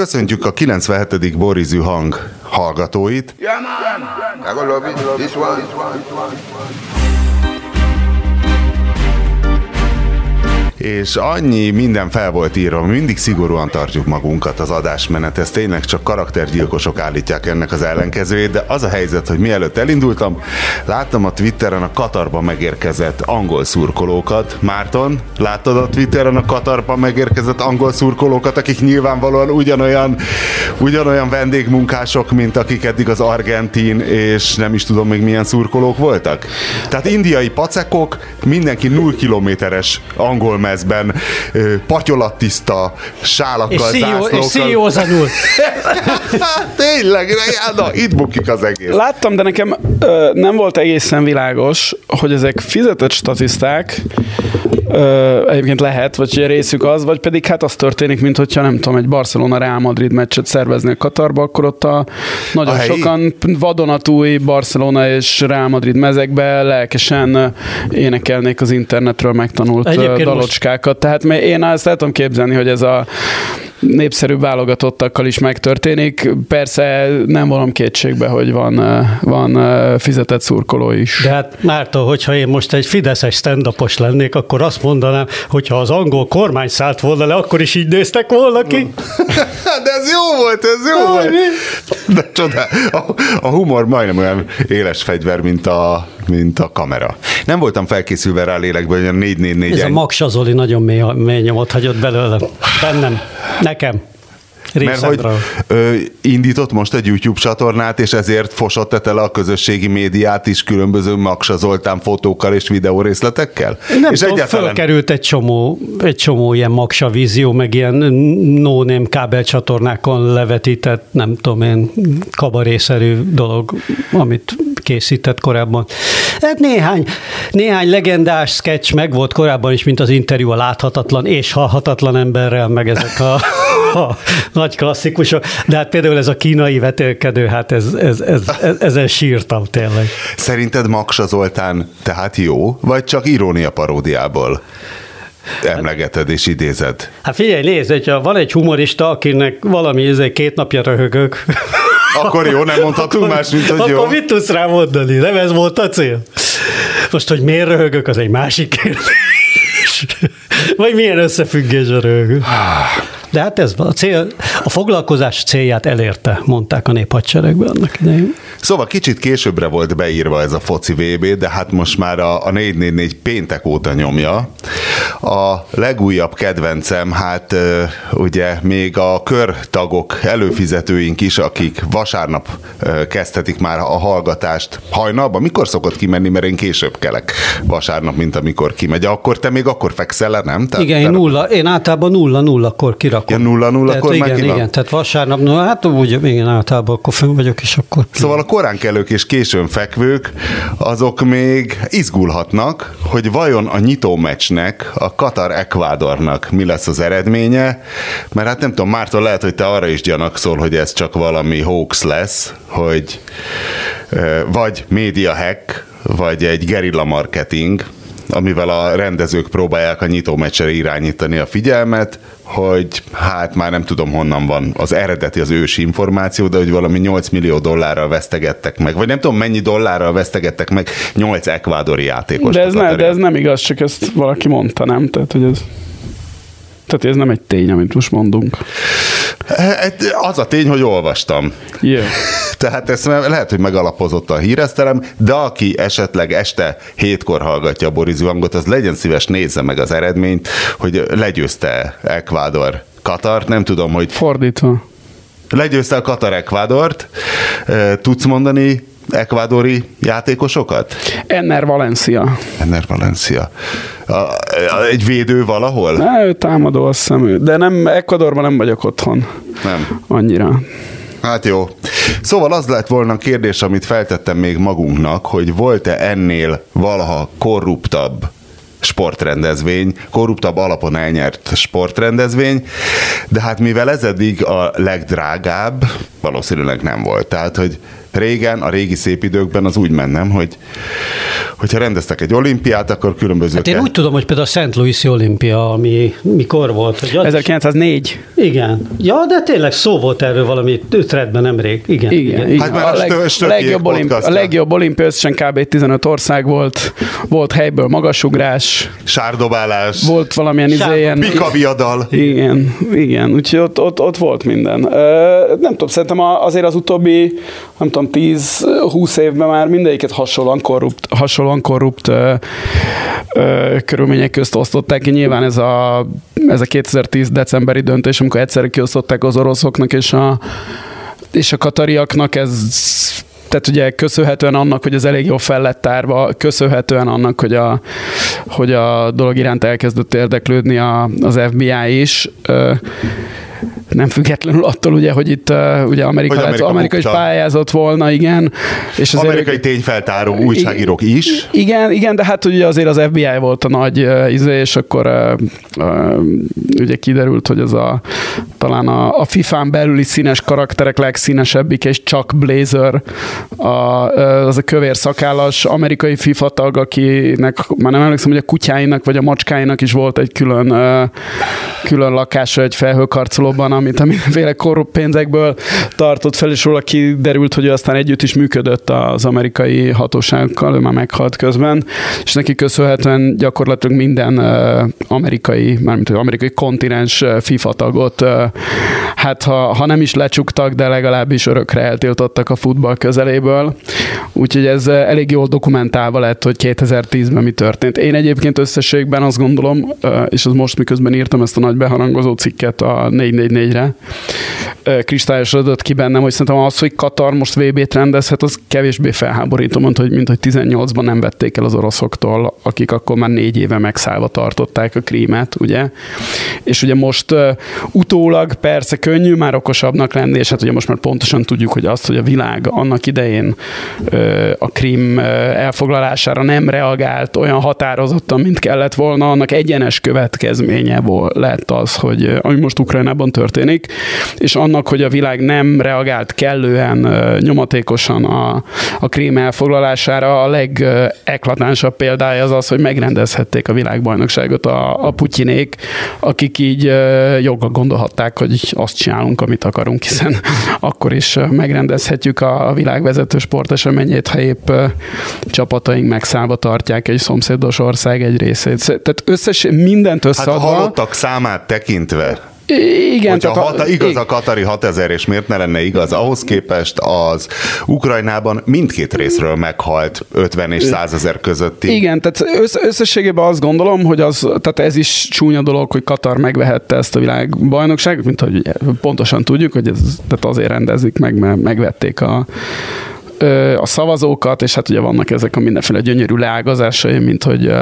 köszöntjük a 97. Borizű hang hallgatóit. Yeah, és annyi minden fel volt írva, mindig szigorúan tartjuk magunkat az adásmenet, ez tényleg csak karaktergyilkosok állítják ennek az ellenkezőjét, de az a helyzet, hogy mielőtt elindultam, láttam a Twitteren a Katarba megérkezett angol szurkolókat. Márton, láttad a Twitteren a Katarba megérkezett angol szurkolókat, akik nyilvánvalóan ugyanolyan, ugyanolyan vendégmunkások, mint akik eddig az argentin, és nem is tudom még milyen szurkolók voltak? Tehát indiai pacekok, mindenki 0 kilométeres angol mezben, patyolattiszta sálakkal, és zászlókkal. És szíjózanul. Tényleg, na, itt bukik az egész. Láttam, de nekem ö, nem volt egészen világos, hogy ezek fizetett statiszták, ö, egyébként lehet, vagy hogy részük az, vagy pedig hát az történik, mint hogyha nem tudom, egy Barcelona-Real Madrid meccset szerveznék Katarba, akkor ott a nagyon a sokan vadonatúj Barcelona és Real Madrid mezekbe lelkesen énekelnék az internetről megtanult Egyébként dalocskát pucskákat. Tehát én azt el tudom képzelni, hogy ez a népszerű válogatottakkal is megtörténik. Persze nem vonom kétségbe, hogy van, van fizetett szurkoló is. De hát Márta, hogyha én most egy fideszes stand lennék, akkor azt mondanám, hogyha az angol kormány szállt volna le, akkor is így néztek volna ki. De ez jó volt, ez jó volt. De csodál. A, a humor majdnem olyan éles fegyver, mint a, mint a kamera. Nem voltam felkészülve rá lélekből, hogy a 444 Ez a Maksa Zoli nagyon mély, mély nyomot hagyott belőle. Bennem. Nekem. Mert hogy ö, indított most egy YouTube csatornát, és ezért fosott el a közösségi médiát is különböző Maksa Zoltán fotókkal és videórészletekkel? Nem és tudom, egyáltalán... fölkerült egy csomó, egy csomó ilyen Maksa vízió, meg ilyen no kábelcsatornákon levetített, nem tudom én, kabarészerű dolog, amit készített korábban. Hát néhány, néhány legendás sketch meg volt korábban is, mint az interjú a láthatatlan és halhatatlan emberrel, meg ezek a, a nagy klasszikusok, de hát például ez a kínai vetélkedő, hát ez, ez, ez, ez, ezen sírtam tényleg. Szerinted Maksa Zoltán tehát jó, vagy csak irónia paródiából? emlegeted és idézed. Hát figyelj, nézd, hogyha van egy humorista, akinek valami ezért két napja röhögök, akkor jó, nem mondhatunk akkor, más, mint hogy akkor jó. Akkor mit tudsz rá mondani? Nem ez volt a cél? Most, hogy miért röhögök, az egy másik kérdés. Vagy milyen összefüggés a röhögő? De hát ez a cél, a foglalkozás célját elérte, mondták a néphadseregben annak idején. Szóval kicsit későbbre volt beírva ez a foci VB, de hát most már a, a 444 péntek óta nyomja. A legújabb kedvencem, hát ugye még a körtagok, előfizetőink is, akik vasárnap kezdhetik már a hallgatást hajnalban. Mikor szokott kimenni, mert én később kelek vasárnap, mint amikor kimegy. Akkor te még akkor fekszel le, nem? Tehát igen, én, nulla, én általában nulla nulla akkor. Ja, nulla nulla, akkor igen, igen, igen, tehát vasárnap, no, hát úgy, igen, általában akkor fönn vagyok, és akkor... Szóval a korán kelők és későn fekvők, azok még izgulhatnak, hogy vajon a nyitó meccsnek, a Katar Ekvádornak mi lesz az eredménye, mert hát nem tudom, Márton lehet, hogy te arra is gyanakszol, hogy ez csak valami hoax lesz, hogy vagy média hack, vagy egy gerilla marketing, amivel a rendezők próbálják a nyitó meccsere irányítani a figyelmet, hogy hát már nem tudom honnan van az eredeti, az ősi információ, de hogy valami 8 millió dollárral vesztegettek meg, vagy nem tudom mennyi dollárral vesztegettek meg 8 ekvádori játékos. De ez, ne, de ez nem igaz, csak ezt valaki mondta, nem? Tehát, hogy ez... Tehát ez nem egy tény, amit most mondunk. Az a tény, hogy olvastam. Yeah. Tehát ezt lehet, hogy megalapozott a híresztelem, de aki esetleg este hétkor hallgatja a Boris hangot, az legyen szíves nézze meg az eredményt, hogy legyőzte Ecuador Katart, nem tudom, hogy... Fordítva. Legyőzte a Katar Ecuadort. Tudsz mondani ekvádori játékosokat? Enner Valencia. Enner Valencia. A, a, egy védő valahol? Ne, ő támadó, azt hiszem De nem, Ecuadorban nem vagyok otthon. Nem. Annyira. Hát jó. Szóval az lett volna a kérdés, amit feltettem még magunknak, hogy volt-e ennél valaha korruptabb sportrendezvény, korruptabb alapon elnyert sportrendezvény, de hát mivel ez eddig a legdrágább, valószínűleg nem volt. Tehát, hogy Régen, a régi szép időkben az úgy mennem, hogy hogyha rendeztek egy olimpiát, akkor különböző... Hát én úgy tudom, hogy például a Szent Louis olimpia, ami mikor volt? Hogy 1904. Igen. Ja, de tényleg szó volt erről valami threadben nemrég. Igen. Igen. igen. Hát a, leg, a, legjobb olimpi, a legjobb olimpia összesen kb. 15 ország volt, volt helyből magasugrás. Sárdobálás. Volt valamilyen izé ilyen... Pikaviadal. Igen, igen. Úgyhogy ott, ott, ott volt minden. Nem tudom, szerintem azért az utóbbi, nem tudom, 10-20 évben már mindegyiket hasonlóan korrupt, hasonlóan korrupt ö, ö, körülmények közt osztották ki. Nyilván ez a, ez a 2010 decemberi döntés, amikor egyszerre kiosztották az oroszoknak és a, és a katariaknak, ez tehát ugye köszönhetően annak, hogy ez elég jó fel lett tárva, köszönhetően annak, hogy a, hogy a dolog iránt elkezdett érdeklődni a, az FBI is nem függetlenül attól, ugye, hogy itt uh, ugye Amerika, hogy Amerika, Amerika is pályázott volna, igen. És az Amerikai tényfeltáró újságírók is. Igen, igen, de hát ugye azért az FBI volt a nagy uh, izé, és akkor uh, uh, ugye kiderült, hogy az a talán a, a FIFA-n belüli színes karakterek legszínesebbik, és csak Blazer, a, az a kövér szakállas amerikai FIFA tag, akinek már nem emlékszem, hogy a kutyáinak vagy a macskáinak is volt egy külön, külön lakása egy felhőkarcolóban, amit a mindenféle korrupt pénzekből tartott fel, és róla kiderült, hogy aztán együtt is működött az amerikai hatóságokkal, ő már meghalt közben, és neki köszönhetően gyakorlatilag minden amerikai, mármint az amerikai kontinens FIFA tagot, hát ha, ha nem is lecsuktak, de legalábbis örökre eltiltottak a futball közeléből. Úgyhogy ez elég jól dokumentálva lett, hogy 2010-ben mi történt. Én egyébként összességben azt gondolom, és az most miközben írtam ezt a nagy beharangozó cikket a 444 egyre kristályosodott ki bennem, hogy szerintem az, hogy Katar most VB-t rendezhet, az kevésbé felháborító, mondta, hogy mint hogy 18-ban nem vették el az oroszoktól, akik akkor már négy éve megszállva tartották a krímet, ugye? És ugye most uh, utólag persze könnyű már okosabbnak lenni, és hát ugye most már pontosan tudjuk, hogy azt, hogy a világ annak idején a krím uh, elfoglalására nem reagált olyan határozottan, mint kellett volna, annak egyenes következménye volt, lett az, hogy ami most Ukrajnában történik, és annak, hogy a világ nem reagált kellően nyomatékosan a, a krím elfoglalására, a legeklatánsabb példája az az, hogy megrendezhették a világbajnokságot a, a putyinék, akik így joggal gondolhatták, hogy azt csinálunk, amit akarunk, hiszen akkor is megrendezhetjük a, a világvezető sporteseményét, ha épp csapataink megszállva tartják egy szomszédos ország egy részét. Tehát összes mindent összeadva... Hát a halottak számát tekintve igen. Hogyha tehát a, igaz a Katari 6000, és miért ne lenne igaz? Ahhoz képest az Ukrajnában mindkét részről meghalt 50 és 100 ezer közötti. Igen, tehát össz, összességében azt gondolom, hogy az, tehát ez is csúnya dolog, hogy Katar megvehette ezt a világbajnokságot, mint hogy pontosan tudjuk, hogy ez tehát azért rendezik meg, mert megvették a a szavazókat, és hát ugye vannak ezek a mindenféle gyönyörű leágazásai, mint hogy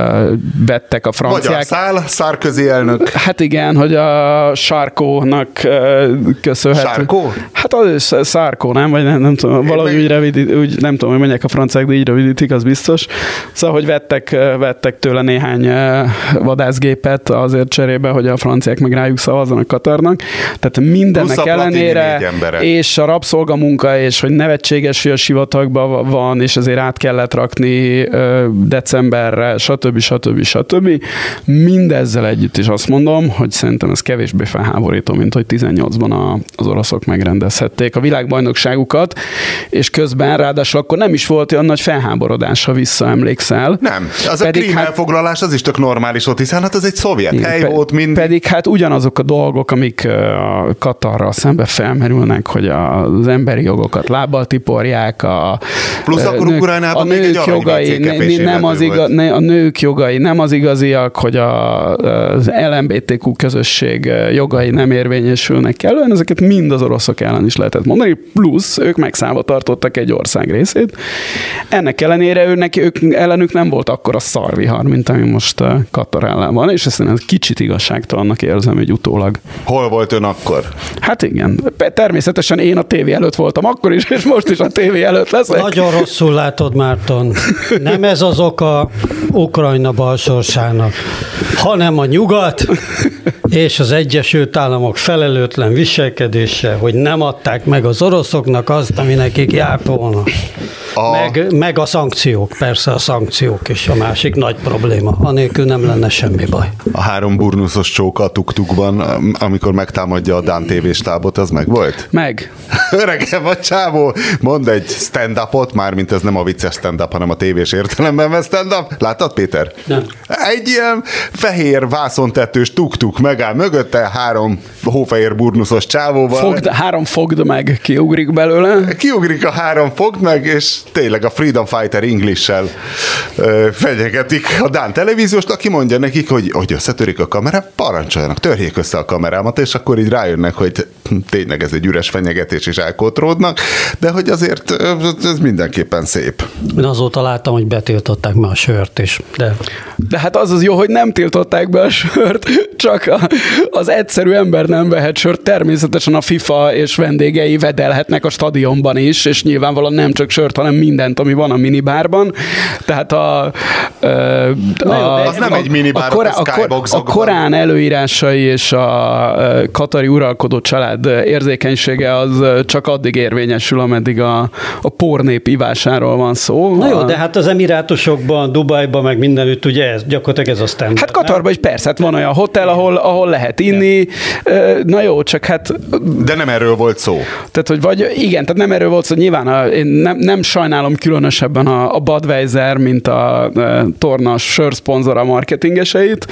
vettek a franciák. Vagy a szál, szárközi elnök. Hát igen, hogy a Sarkónak köszönhető. Sarkó? Hát az Sarkó, nem? Vagy nem, nem tudom, valahogy úgy, rövidít, úgy nem tudom, hogy menjek a franciák, de így rövidítik, az biztos. Szóval, hogy vettek, vettek tőle néhány vadászgépet azért cserébe, hogy a franciák meg rájuk szavazzanak Katarnak. Tehát mindennek ellenére, és a rabszolgamunka, és hogy nevetséges, hogy a sivatagban van, és azért át kellett rakni decemberre, stb. stb. stb. Mindezzel együtt is azt mondom, hogy szerintem ez kevésbé felháborító, mint hogy 18-ban az oroszok megrendezhették a világbajnokságukat, és közben ráadásul akkor nem is volt olyan nagy felháborodás, ha visszaemlékszel. Nem, az pedig a krím hát, elfoglalás az is tök normális volt, hiszen hát az egy szovjet igen, hely pe, volt mind. Pedig hát ugyanazok a dolgok, amik a Katarral szembe felmerülnek, hogy az emberi jogokat lábbal tiporják, a a, Plusz akkor nők, Ukrajnában a nők még egy jogai, ne, nem az igaz, ne, a nők jogai nem az igaziak, hogy a, az LMBTQ közösség jogai nem érvényesülnek kellően, ezeket mind az oroszok ellen is lehetett mondani, plusz ők megszállva tartottak egy ország részét. Ennek ellenére őnek, ők ellenük nem volt akkor a szarvihar, mint ami most Katar ellen van, és ezt én kicsit igazságtalannak érzem, hogy utólag. Hol volt ön akkor? Hát igen. Természetesen én a tévé előtt voltam akkor is, és most is a tévé előtt ott leszek. Nagyon rosszul látod, Márton. Nem ez az oka Ukrajna balsorsának, hanem a nyugat és az Egyesült Államok felelőtlen viselkedése, hogy nem adták meg az oroszoknak azt, ami nekik járt volna. A... Meg, meg a szankciók, persze a szankciók is a másik nagy probléma. Anélkül nem lenne semmi baj. A három burnuszos csóka a tuktukban, amikor megtámadja a Dán TV stábot, az meg volt? Meg. Öregem, a csávó mond egy stand-upot, mármint ez nem a vicces stand-up, hanem a tévés értelemben vesz stand-up. Láttad, Péter? Nem. Egy ilyen fehér vászontetős tuktuk megáll mögötte, három hófehér burnuszos csávóval. Fogd, három fogd meg, kiugrik belőle. Kiugrik a három fogd meg, és tényleg a Freedom Fighter English-sel fenyegetik a Dán televízióst, aki mondja nekik, hogy, hogy összetörik a kamera, parancsoljanak, törjék össze a kamerámat, és akkor így rájönnek, hogy tényleg ez egy üres fenyegetés, és elkotródnak, de hogy azért ez mindenképpen szép. Én azóta láttam, hogy betiltották már a sört is, de... De hát az az jó, hogy nem tiltották be a sört, csak a, az egyszerű ember nem vehet sört, természetesen a FIFA és vendégei vedelhetnek a stadionban is, és nyilvánvalóan nem csak sört, hanem mindent, ami van a minibárban. Tehát a... a, a az nem egy minibár, a, korá, a, a, a Korán előírásai és a katari uralkodó család érzékenysége az csak addig érvényesül, ameddig a, a pornép ivásáról van szó. Na jó, de hát az Emirátusokban, Dubajban, meg mindenütt ugye ez, gyakorlatilag ez a standard. Hát Katarban is persze, hát van olyan hotel, ahol, ahol lehet inni. Na jó, csak hát... De nem erről volt szó. Tehát, hogy vagy igen, tehát nem erről volt szó. Nyilván a, én nem, nem sajnálom különösebben a, a Budweiser, mint a, a torna sörszponzora marketingeseit,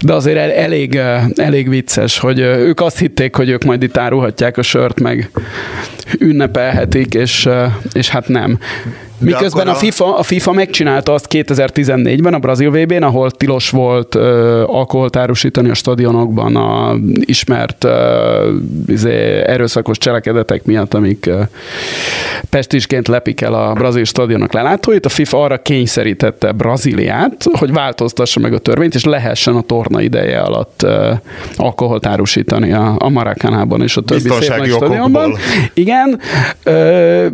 de azért el, elég, elég vicces, hogy ők azt hitték, hogy ők majd itt árulhatják a sört, meg ünnepelhetik, és, és hát nem. Miközben a... a FIFA, a FIFA megcsinálta azt 2014-ben a Brazil VB-n, ahol tilos volt uh, alkoholt árusítani a stadionokban a ismert uh, izé, erőszakos cselekedetek miatt, amik uh, pestisként lepik el a brazil stadionok lelátóit. A FIFA arra kényszerítette Brazíliát, hogy változtassa meg a törvényt, és lehessen a torna ideje alatt uh, alkoholt árusítani a, a Maracanában és a többi szép nagy stadionban. Igen, uh,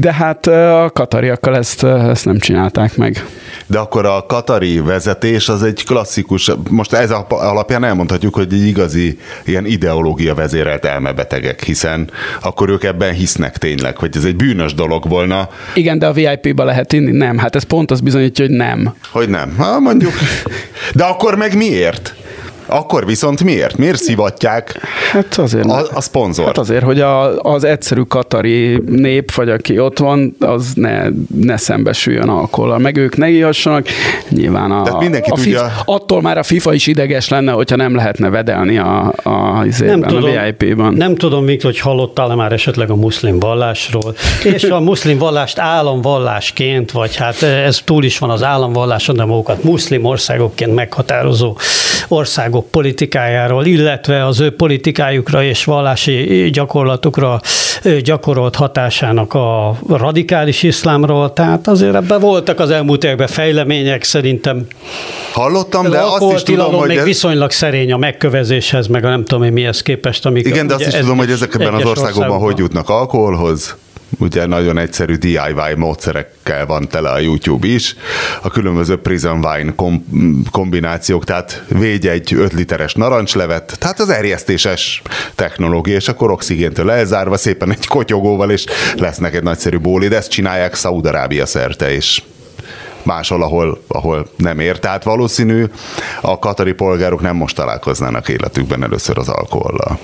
de hát a katariakkal ezt, ezt nem csinálták meg. De akkor a katari vezetés az egy klasszikus, most ez alapján elmondhatjuk, hogy egy igazi ilyen ideológia vezérelt elmebetegek, hiszen akkor ők ebben hisznek tényleg, hogy ez egy bűnös dolog volna. Igen, de a VIP-ba lehet inni? Nem, hát ez pont az bizonyítja, hogy nem. Hogy nem? Ha, mondjuk. De akkor meg miért? Akkor viszont miért? Miért szivatják hát azért, a, a szponzor? Hát azért, hogy a, az egyszerű katari nép, vagy aki ott van, az ne, ne szembesüljön alkoholal. Meg ők ne ihassanak. Nyilván a, mindenki a tudja... FIFA, attól már a FIFA is ideges lenne, hogyha nem lehetne vedelni a, a, nem tudom, a VIP-ban. Nem tudom, még, hogy hallottál-e már esetleg a muszlim vallásról, és a muszlim vallást államvallásként, vagy hát ez túl is van az államvallás, de magukat muszlim országokként meghatározó országok országok politikájáról, illetve az ő politikájukra és vallási gyakorlatukra gyakorolt hatásának a radikális iszlámról, tehát azért ebben voltak az elmúlt években fejlemények szerintem. Hallottam, de azt is tudom, hogy... még ez... viszonylag szerény a megkövezéshez, meg a nem tudom én mihez képest. Amik Igen, de azt is tudom, hogy ezekben az országokban, országokban hogy jutnak alkoholhoz ugye nagyon egyszerű DIY módszerekkel van tele a YouTube is, a különböző prison wine kom- kombinációk, tehát végy egy 5 literes narancslevet, tehát az erjesztéses technológia, és akkor oxigéntől elzárva szépen egy kotyogóval, és lesznek egy nagyszerű bóli, de ezt csinálják Szaudarábia szerte is máshol, ahol, ahol nem ér. Tehát valószínű a katari polgárok nem most találkoznának életükben először az alkohollal.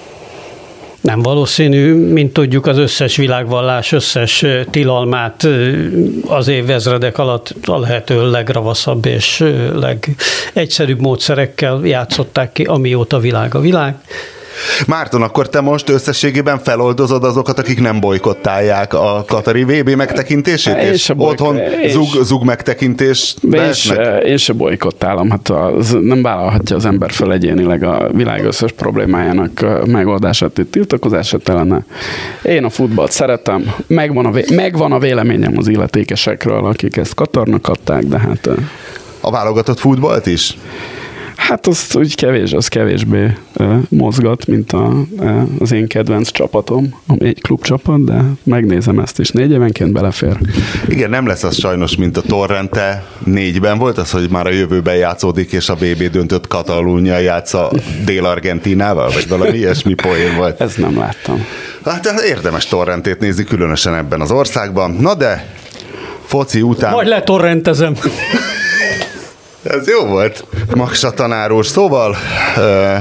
Nem valószínű, mint tudjuk, az összes világvallás összes tilalmát az évezredek alatt a lehető legravaszabb és legegyszerűbb módszerekkel játszották ki, amióta világ a világ. Márton, akkor te most összességében feloldozod azokat, akik nem bolykottálják a Katari VB megtekintését, én és otthon zug, zug megtekintés én se, én se bolykottálom, hát az, nem vállalhatja az ember fel egyénileg a világ összes problémájának megoldását, itt tiltakozását ellene. Én a futballt szeretem, megvan a, vé- megvan a véleményem az illetékesekről, akik ezt Katarnak adták, de hát... A válogatott futballt is? Hát az úgy kevés, az kevésbé mozgat, mint a, az én kedvenc csapatom, ami egy klubcsapat, de megnézem ezt is, négy évenként belefér. Igen, nem lesz az sajnos, mint a Torrente négyben volt, az, hogy már a jövőben játszódik, és a BB döntött Katalónia játsza Dél-Argentinával, vagy valami ilyesmi poén volt. Ez nem láttam. Hát érdemes Torrentét nézni, különösen ebben az országban. Na de, foci után... Majd letorrentezem. Ez jó volt. Maksa tanáros. Szóval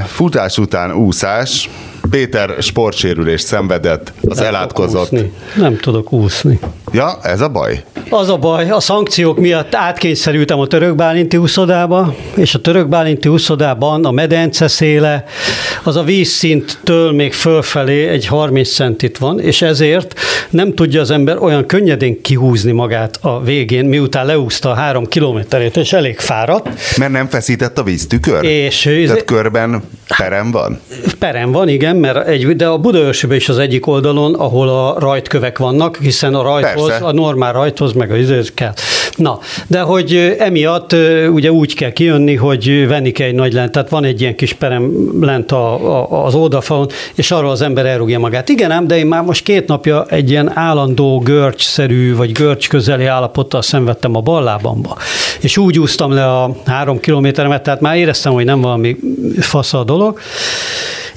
futás után úszás. Péter sportsérülést szenvedett, az nem elátkozott. Nem tudok úszni. Ja, ez a baj? Az a baj, a szankciók miatt átkényszerültem a török bálinti úszodába, és a török bálinti úszodában a medence széle, az a vízszinttől még fölfelé egy 30 centit van, és ezért nem tudja az ember olyan könnyedén kihúzni magát a végén, miután leúzta a három kilométerét, és elég fáradt. Mert nem feszített a víztükör? És, Tehát körben perem van? Perem van, igen, mert egy, de a Budaörsőben is az egyik oldalon, ahol a rajtkövek vannak, hiszen a rajthoz, Persze. a normál rajthoz, meg a izőz kell. Na, de hogy emiatt ugye úgy kell kijönni, hogy venni kell egy nagy lent, tehát van egy ilyen kis perem lent a, a, az oldalfalon, és arról az ember elrúgja magát. Igen ám, de én már most két napja egy ilyen állandó görcsszerű, vagy görcs közeli állapottal szenvedtem a ballábamba. És úgy úsztam le a három kilométeremet, tehát már éreztem, hogy nem valami fasz a dolog,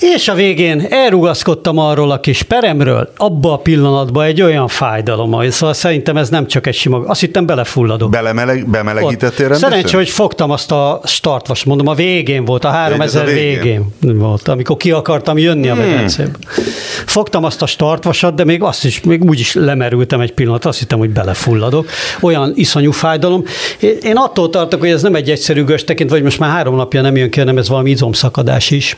és a végén elrugaszkodtam arról a kis peremről, abba a pillanatban egy olyan fájdalom, hogy szóval szerintem ez nem csak egy sima, azt hittem belefulladok. Belemeleg, bemelegítettél rendesen? Szerencsé, hogy fogtam azt a startvas, mondom, a végén volt, a 3000 végén. végén volt, amikor ki akartam jönni a medencébe. Hmm. Fogtam azt a startvasat, de még azt is, még úgy is lemerültem egy pillanat, azt hittem, hogy belefulladok. Olyan iszonyú fájdalom. Én attól tartok, hogy ez nem egy egyszerű gös tekintve, vagy most már három napja nem jön ki, hanem ez valami izomszakadás is.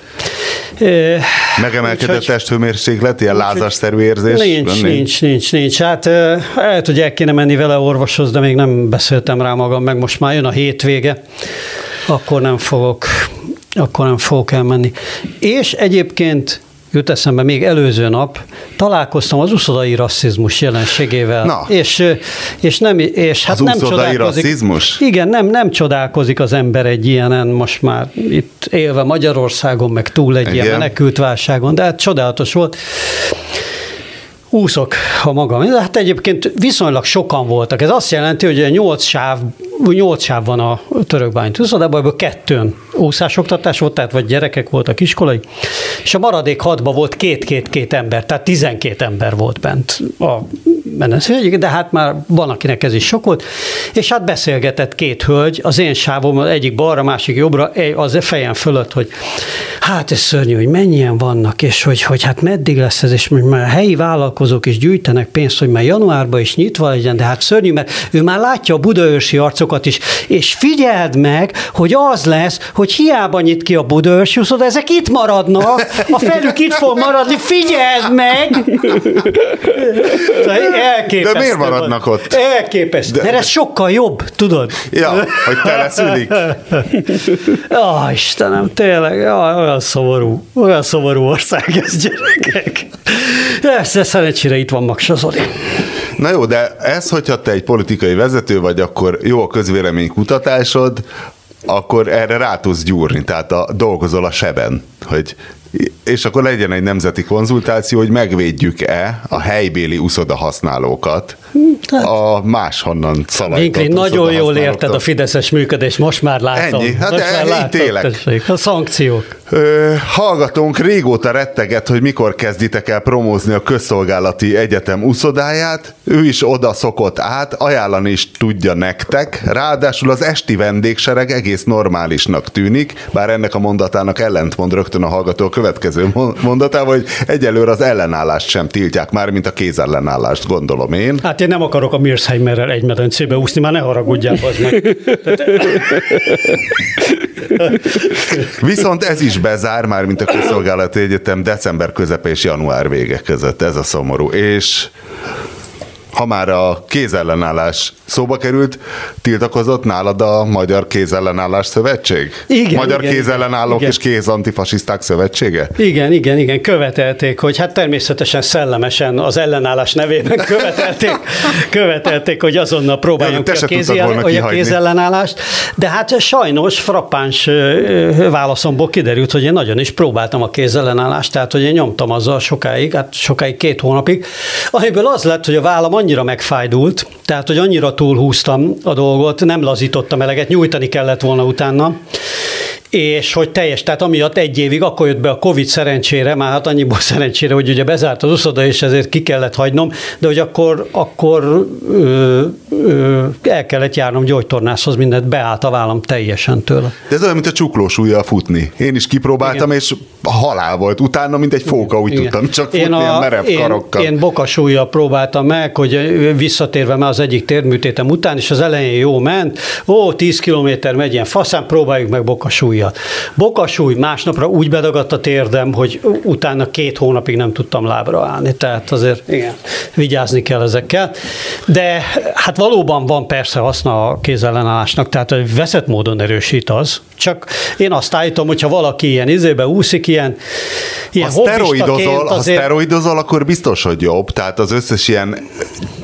Megemelkedett Úgyhogy, testhőmérséklet, ilyen lázasszerű érzés? Nincs, nincs, nincs, nincs, nincs. Hát lehet, hogy el kéne menni vele orvoshoz, de még nem beszéltem rá magam, meg most már jön a hétvége, akkor nem fogok, akkor nem fogok elmenni. És egyébként jut eszembe még előző nap, találkoztam az uszodai rasszizmus jelenségével. Na. És, és nem, és hát az nem csodálkozik. rasszizmus? Igen, nem, nem csodálkozik az ember egy ilyenen, most már itt élve Magyarországon, meg túl egy Igen. ilyen menekült válságon, de hát csodálatos volt úszok a magam. De hát egyébként viszonylag sokan voltak. Ez azt jelenti, hogy 8 sáv, 8 sáv van a törökbányt úszodában, ebből kettőn úszásoktatás volt, tehát vagy gyerekek voltak iskolai, és a maradék hatban volt két-két-két ember, tehát 12 ember volt bent a meneszőjük, de hát már van, akinek ez is sok volt, és hát beszélgetett két hölgy, az én sávom egyik balra, másik jobbra, az fejem fölött, hogy hát ez szörnyű, hogy mennyien vannak, és hogy, hogy hát meddig lesz ez, és már helyi vállalkozók is gyűjtenek pénzt, hogy már januárban is nyitva legyen, de hát szörnyű, mert ő már látja a budaörsi arcokat is, és figyeld meg, hogy az lesz, hogy hiába nyit ki a budaörsi de ezek itt maradnak, a felük itt fog maradni, figyeld meg! Elképesztő. De miért maradnak ott? Elképesztő. De... Mert ez sokkal jobb, tudod? Ja, hogy teleszülik. Ja, Istenem, tényleg, ja, olyan szomorú, olyan szomorú ország ez, gyerekek. Ezt szerencsére itt van Maksa Zoli. Na jó, de ez, hogyha te egy politikai vezető vagy, akkor jó a közvélemény kutatásod, akkor erre rá tudsz gyúrni, tehát a, dolgozol a seben, hogy és akkor legyen egy nemzeti konzultáció, hogy megvédjük-e a helybéli uszoda használókat hát, a máshonnan szalajtott nagyon jól érted a fideszes működés, most már látom. Ennyi, hát most már látom, tessék, a szankciók. Ö, hallgatónk régóta retteget, hogy mikor kezditek el promózni a közszolgálati egyetem uszodáját, ő is oda szokott át, ajánlani is tudja nektek, ráadásul az esti vendégsereg egész normálisnak tűnik, bár ennek a mondatának ellentmond rögtön a hallgató a következő mondatával, hogy egyelőre az ellenállást sem tiltják már, mint a kézellenállást, gondolom én. Hát én nem akarok a Mirsheimerrel egy medencébe úszni, már ne haragudjál, az meg. Viszont ez is bezár, már mint a közszolgálati egyetem december közepe és január vége között, ez a szomorú. És ha már a kézellenállás szóba került, tiltakozott nálad a Magyar Kézellenállás Szövetség? Igen, Magyar igen, Kézellenállók igen. és Kézantifasiszták Szövetsége? Igen, igen, igen, követelték, hogy hát természetesen szellemesen az ellenállás nevében követelték, követelték hogy azonnal próbáljunk te ki a, hogy a kézellenállást, de hát sajnos frappáns válaszomból kiderült, hogy én nagyon is próbáltam a kézellenállást, tehát hogy én nyomtam azzal sokáig, hát sokáig két hónapig, amiből az lett, hogy a vállam annyira megfájdult, tehát hogy annyira túlhúztam a dolgot, nem lazítottam eleget, nyújtani kellett volna utána, és hogy teljes, tehát amiatt egy évig, akkor jött be a Covid szerencsére, már hát annyiból szerencsére, hogy ugye bezárt az uszoda, és ezért ki kellett hagynom, de hogy akkor, akkor ö, ö, el kellett járnom gyógytornászhoz, mindent beállt a vállam teljesen tőle. De ez olyan, mint a csuklós ujjal futni. Én is kipróbáltam, Igen. és halál volt. Utána, mint egy fóka, úgy Igen. tudtam csak futni, ilyen merev én, karokkal. Én bokasúlyjal próbáltam meg, hogy visszatérve már az egyik térműtétem után, és az elején jó ment, ó, 10 kilométer megy ilyen faszán, próbáljuk meg bokasúlyjal. Bokasúly másnapra úgy bedagadt a térdem, hogy utána két hónapig nem tudtam lábra állni, tehát azért igen, vigyázni kell ezekkel. De hát valóban van persze haszna a kézellenállásnak, tehát veszett módon erősít az, csak én azt állítom, hogyha valaki ilyen izébe úszik, ilyen, ilyen Ha szteroidozol, hobbistaként ha azért- szteroidozol, akkor biztos, hogy jobb. Tehát az összes ilyen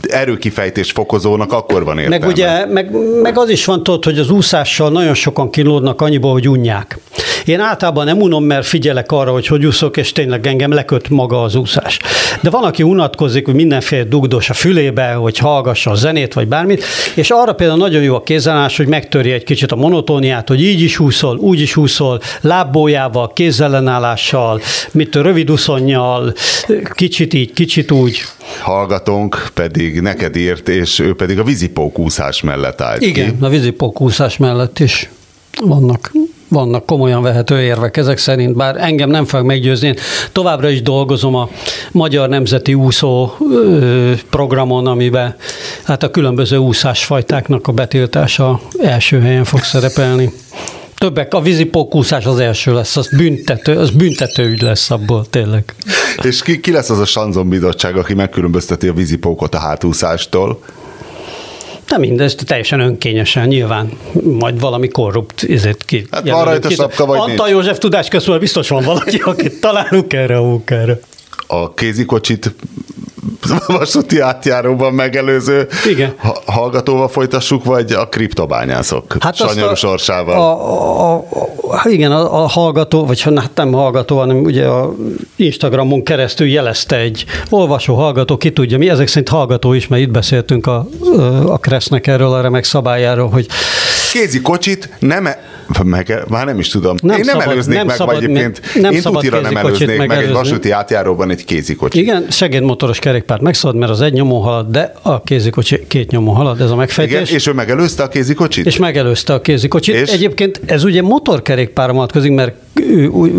erőkifejtés fokozónak akkor van értelme. Meg ugye, meg, meg az is van tudod, hogy az úszással nagyon sokan kilódnak annyiból, hogy unják. Én általában nem unom, mert figyelek arra, hogy hogy úszok, és tényleg engem leköt maga az úszás. De van, aki unatkozik, hogy mindenféle dugdos a fülébe, hogy hallgassa a zenét, vagy bármit, és arra például nagyon jó a kézállás, hogy megtörje egy kicsit a monotóniát, hogy így is úszol, úgy is úszol, lábbójával, kézellenállással, mit rövid uszonnyal, kicsit így, kicsit úgy. Hallgatónk pedig neked írt, és ő pedig a vízipókúszás mellett állt Igen, ki. a vízipókúszás mellett is vannak vannak komolyan vehető érvek ezek szerint, bár engem nem fog meggyőzni. Én továbbra is dolgozom a Magyar Nemzeti Úszó programon, amiben hát a különböző úszásfajtáknak a betiltása első helyen fog szerepelni. Többek, a vízipókúszás az első lesz, az büntető, az büntető ügy lesz abból, tényleg. És ki, ki lesz az a Sanzon bizottság, aki megkülönbözteti a vízipókot a hátúszástól? De mindezt teljesen önkényesen, nyilván majd valami korrupt izét ki. Hát van rajta sapka, vagy Antal nincs? József Tudásközpontban biztos van valaki, akit találunk erre a munkára. A kézikocsit vasúti átjáróban megelőző Igen. ha- hallgatóval folytassuk, vagy a kriptobányászok hát sanyarú sorsával? A, a, a, a, igen, a, a hallgató, vagy hát nem hallgató, hanem ugye a Instagramon keresztül jelezte egy olvasó hallgató, ki tudja mi, ezek szerint hallgató is, mert itt beszéltünk a, a Kresznek erről a remek szabályáról, hogy kézikocsit nem e- meg, már nem is tudom. Nem Én nem szabad- előznék nem meg, szabad egyébként nem én tutira nem előznék meg egy vasúti átjáróban egy kézikocsit. igen, segédmotoros kerékpárt megszabad, mert az egy nyomó halad, de a kézikocsi két nyomó halad, ez a megfejtés. Igen, és ő megelőzte a kézikocsit? És megelőzte a kézikocsit. És? Egyébként ez ugye motorkerékpárra vonatkozik, mert,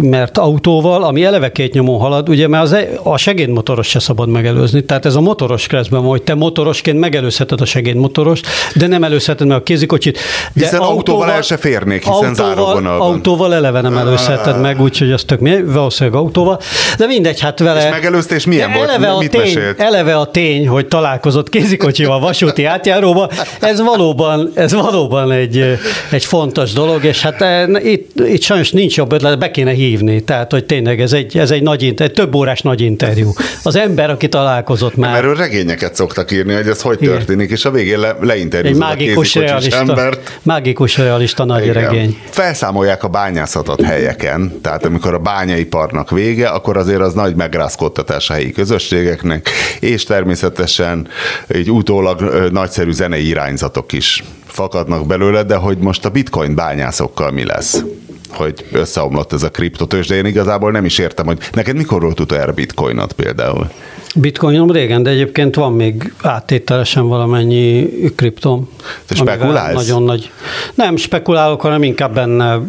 mert autóval, ami eleve két nyomon halad, ugye mert az, e- a segédmotoros se szabad megelőzni. Tehát ez a motoros keresztben van, hogy te motorosként megelőzheted a segédmotorost, de nem előzheted meg a kézikocsit. De Hiszen autóval el se férnék, hiszen záróvonalban. Autóval eleve nem előzheted meg, úgyhogy az tök mi, valószínűleg autóval. De mindegy, hát vele... És megelőzte, és milyen volt? Eleve a, Mit tény, mesélt? eleve a tény, hogy találkozott kézikocsival vasúti átjáróba, ez valóban, ez valóban egy, egy fontos dolog, és hát eh, itt, itt sajnos nincs jobb ötlet, be kéne hívni. Tehát, hogy tényleg ez egy, ez egy nagy interjú, több órás nagy interjú. Az ember, aki találkozott már. Erről regényeket szoktak írni, hogy ez hogy Igen. történik, és a végén le, egy leinterjúzod a mágikus realista, embert. mágikus realista nagy Igen. regény. Felszámolják a bányászatot helyeken, tehát amikor a bányaiparnak vége, akkor azért az nagy megrázkódtatás a helyi közösségeknek, és természetesen egy utólag nagyszerű zenei irányzatok is fakadnak belőle, de hogy most a bitcoin bányászokkal mi lesz? hogy összeomlott ez a kriptotős, de én igazából nem is értem, hogy neked mikor volt utoljára bitcoinot például? Bitcoinom régen, de egyébként van még áttételesen valamennyi kriptom. Te spekulálsz? Nagyon nagy. Nem spekulálok, hanem inkább benne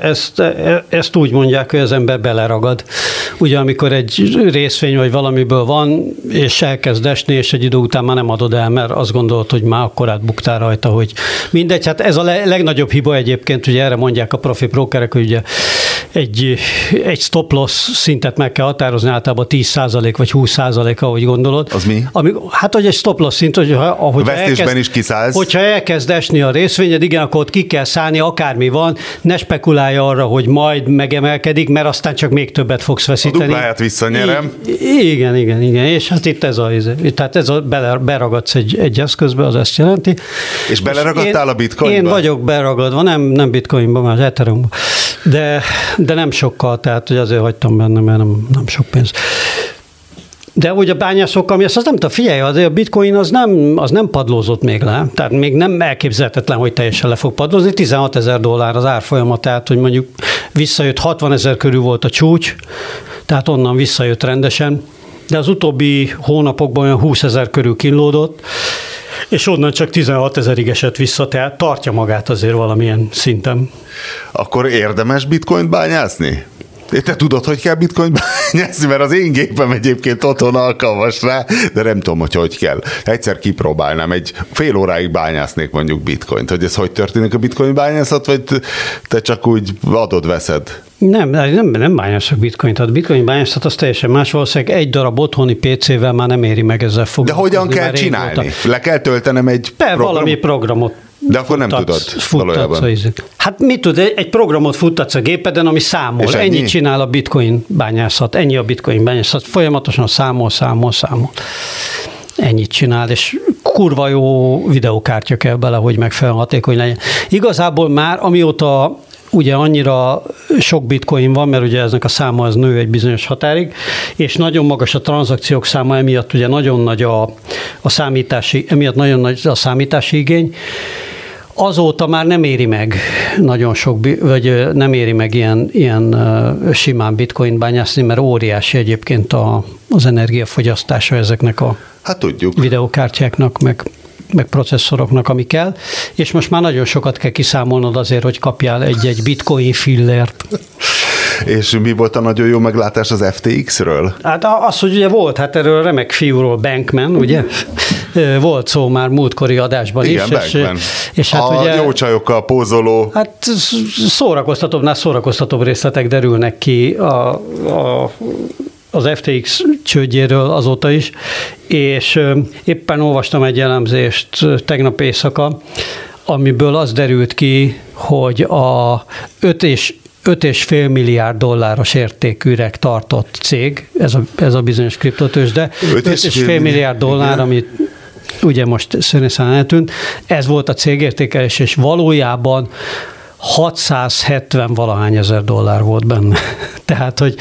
ezt, ezt úgy mondják, hogy az ember beleragad. Ugye amikor egy részvény vagy valamiből van, és elkezd esni, és egy idő után már nem adod el, mert azt gondolod, hogy már akkor átbuktál rajta, hogy mindegy. Hát ez a legnagyobb hiba egyébként, ugye erre mondják a profi brokerek, hogy ugye egy, egy stop loss szintet meg kell határozni, általában 10% vagy 20% ahogy gondolod. Az mi? Ami, hát, hogy egy stop loss szint, hogy ahogy elkezd, is kiszállsz. Hogyha elkezd esni a részvényed, igen, akkor ott ki kell szállni, akármi van, ne spekulálj arra, hogy majd megemelkedik, mert aztán csak még többet fogsz veszíteni. A dupláját visszanyerem. I- igen, igen, igen, és hát itt ez a, tehát ez a bele, beragadsz egy, egy eszközbe, az ezt jelenti. És beleragadtál én, a bitcoinba? Én vagyok beragadva, nem, nem bitcoinba, már ethereumba. De, de nem sokkal, tehát hogy azért hagytam benne, mert nem, nem sok pénz. De úgy a bányászok, ami azt, azt nem tudom, figyelj, azért a bitcoin az nem, az nem padlózott még le, tehát még nem elképzelhetetlen, hogy teljesen le fog padlózni, 16 ezer dollár az árfolyama, tehát hogy mondjuk visszajött 60 ezer körül volt a csúcs, tehát onnan visszajött rendesen, de az utóbbi hónapokban olyan 20 ezer körül kínlódott, és onnan csak 16 ezerig esett vissza, tehát tartja magát azért valamilyen szinten. Akkor érdemes bitcoint bányászni? Te tudod, hogy kell bitcoin bányászni, mert az én gépem egyébként otthon alkalmas rá, de nem tudom, hogy hogy kell. Egyszer kipróbálnám, egy fél óráig bányásznék mondjuk bitcoint. Hogy ez hogy történik a bitcoin bányászat, vagy te csak úgy adod-veszed? Nem, nem, nem bányászok bitcoint. Tehát bitcoin bányászat az teljesen más. Valószínűleg egy darab otthoni PC-vel már nem éri meg ezzel foglalkozni. De hogyan kell csinálni? Régóta. Le kell töltenem egy Be, program? valami programot de akkor futtatsz, nem tudod futtatsz valójában. Hát mit tud, egy programot futtatsz a gépeden, ami számol. És ennyi? Ennyit csinál a bitcoin bányászat, ennyi a bitcoin bányászat. Folyamatosan számol, számol, számol. Ennyit csinál, és kurva jó videókártya kell bele, hogy megfelelően hatékony legyen. Igazából már amióta ugye annyira sok bitcoin van, mert ugye eznek a száma az nő egy bizonyos határig, és nagyon magas a tranzakciók száma, emiatt ugye nagyon nagy a, a számítási, emiatt nagyon nagy a számítási igény, azóta már nem éri meg nagyon sok, vagy nem éri meg ilyen, ilyen simán bitcoin bányászni, mert óriási egyébként a, az energiafogyasztása ezeknek a hát tudjuk. videókártyáknak, meg meg processzoroknak, ami kell, és most már nagyon sokat kell kiszámolnod azért, hogy kapjál egy-egy bitcoin fillert. És mi volt a nagyon jó meglátás az FTX-ről? Hát az, hogy ugye volt, hát erről remek fiúról Bankman, ugye? Volt szó már múltkori adásban Igen, is. Bankman. És, és hát a ugye, jó csajokkal pózoló. Hát szórakoztatóbbnál szórakoztatóbb részletek derülnek ki a, a az FTX csődjéről azóta is, és éppen olvastam egy elemzést tegnap éjszaka, amiből az derült ki, hogy a 5 és 5,5 milliárd dolláros értékűreg tartott cég, ez a, ez a bizonyos kriptotősde, 5,5 milliárd dollár, amit ugye most szörnyűszán eltűnt, ez volt a cégértékelés, és valójában 670 valahány ezer dollár volt benne. Tehát, hogy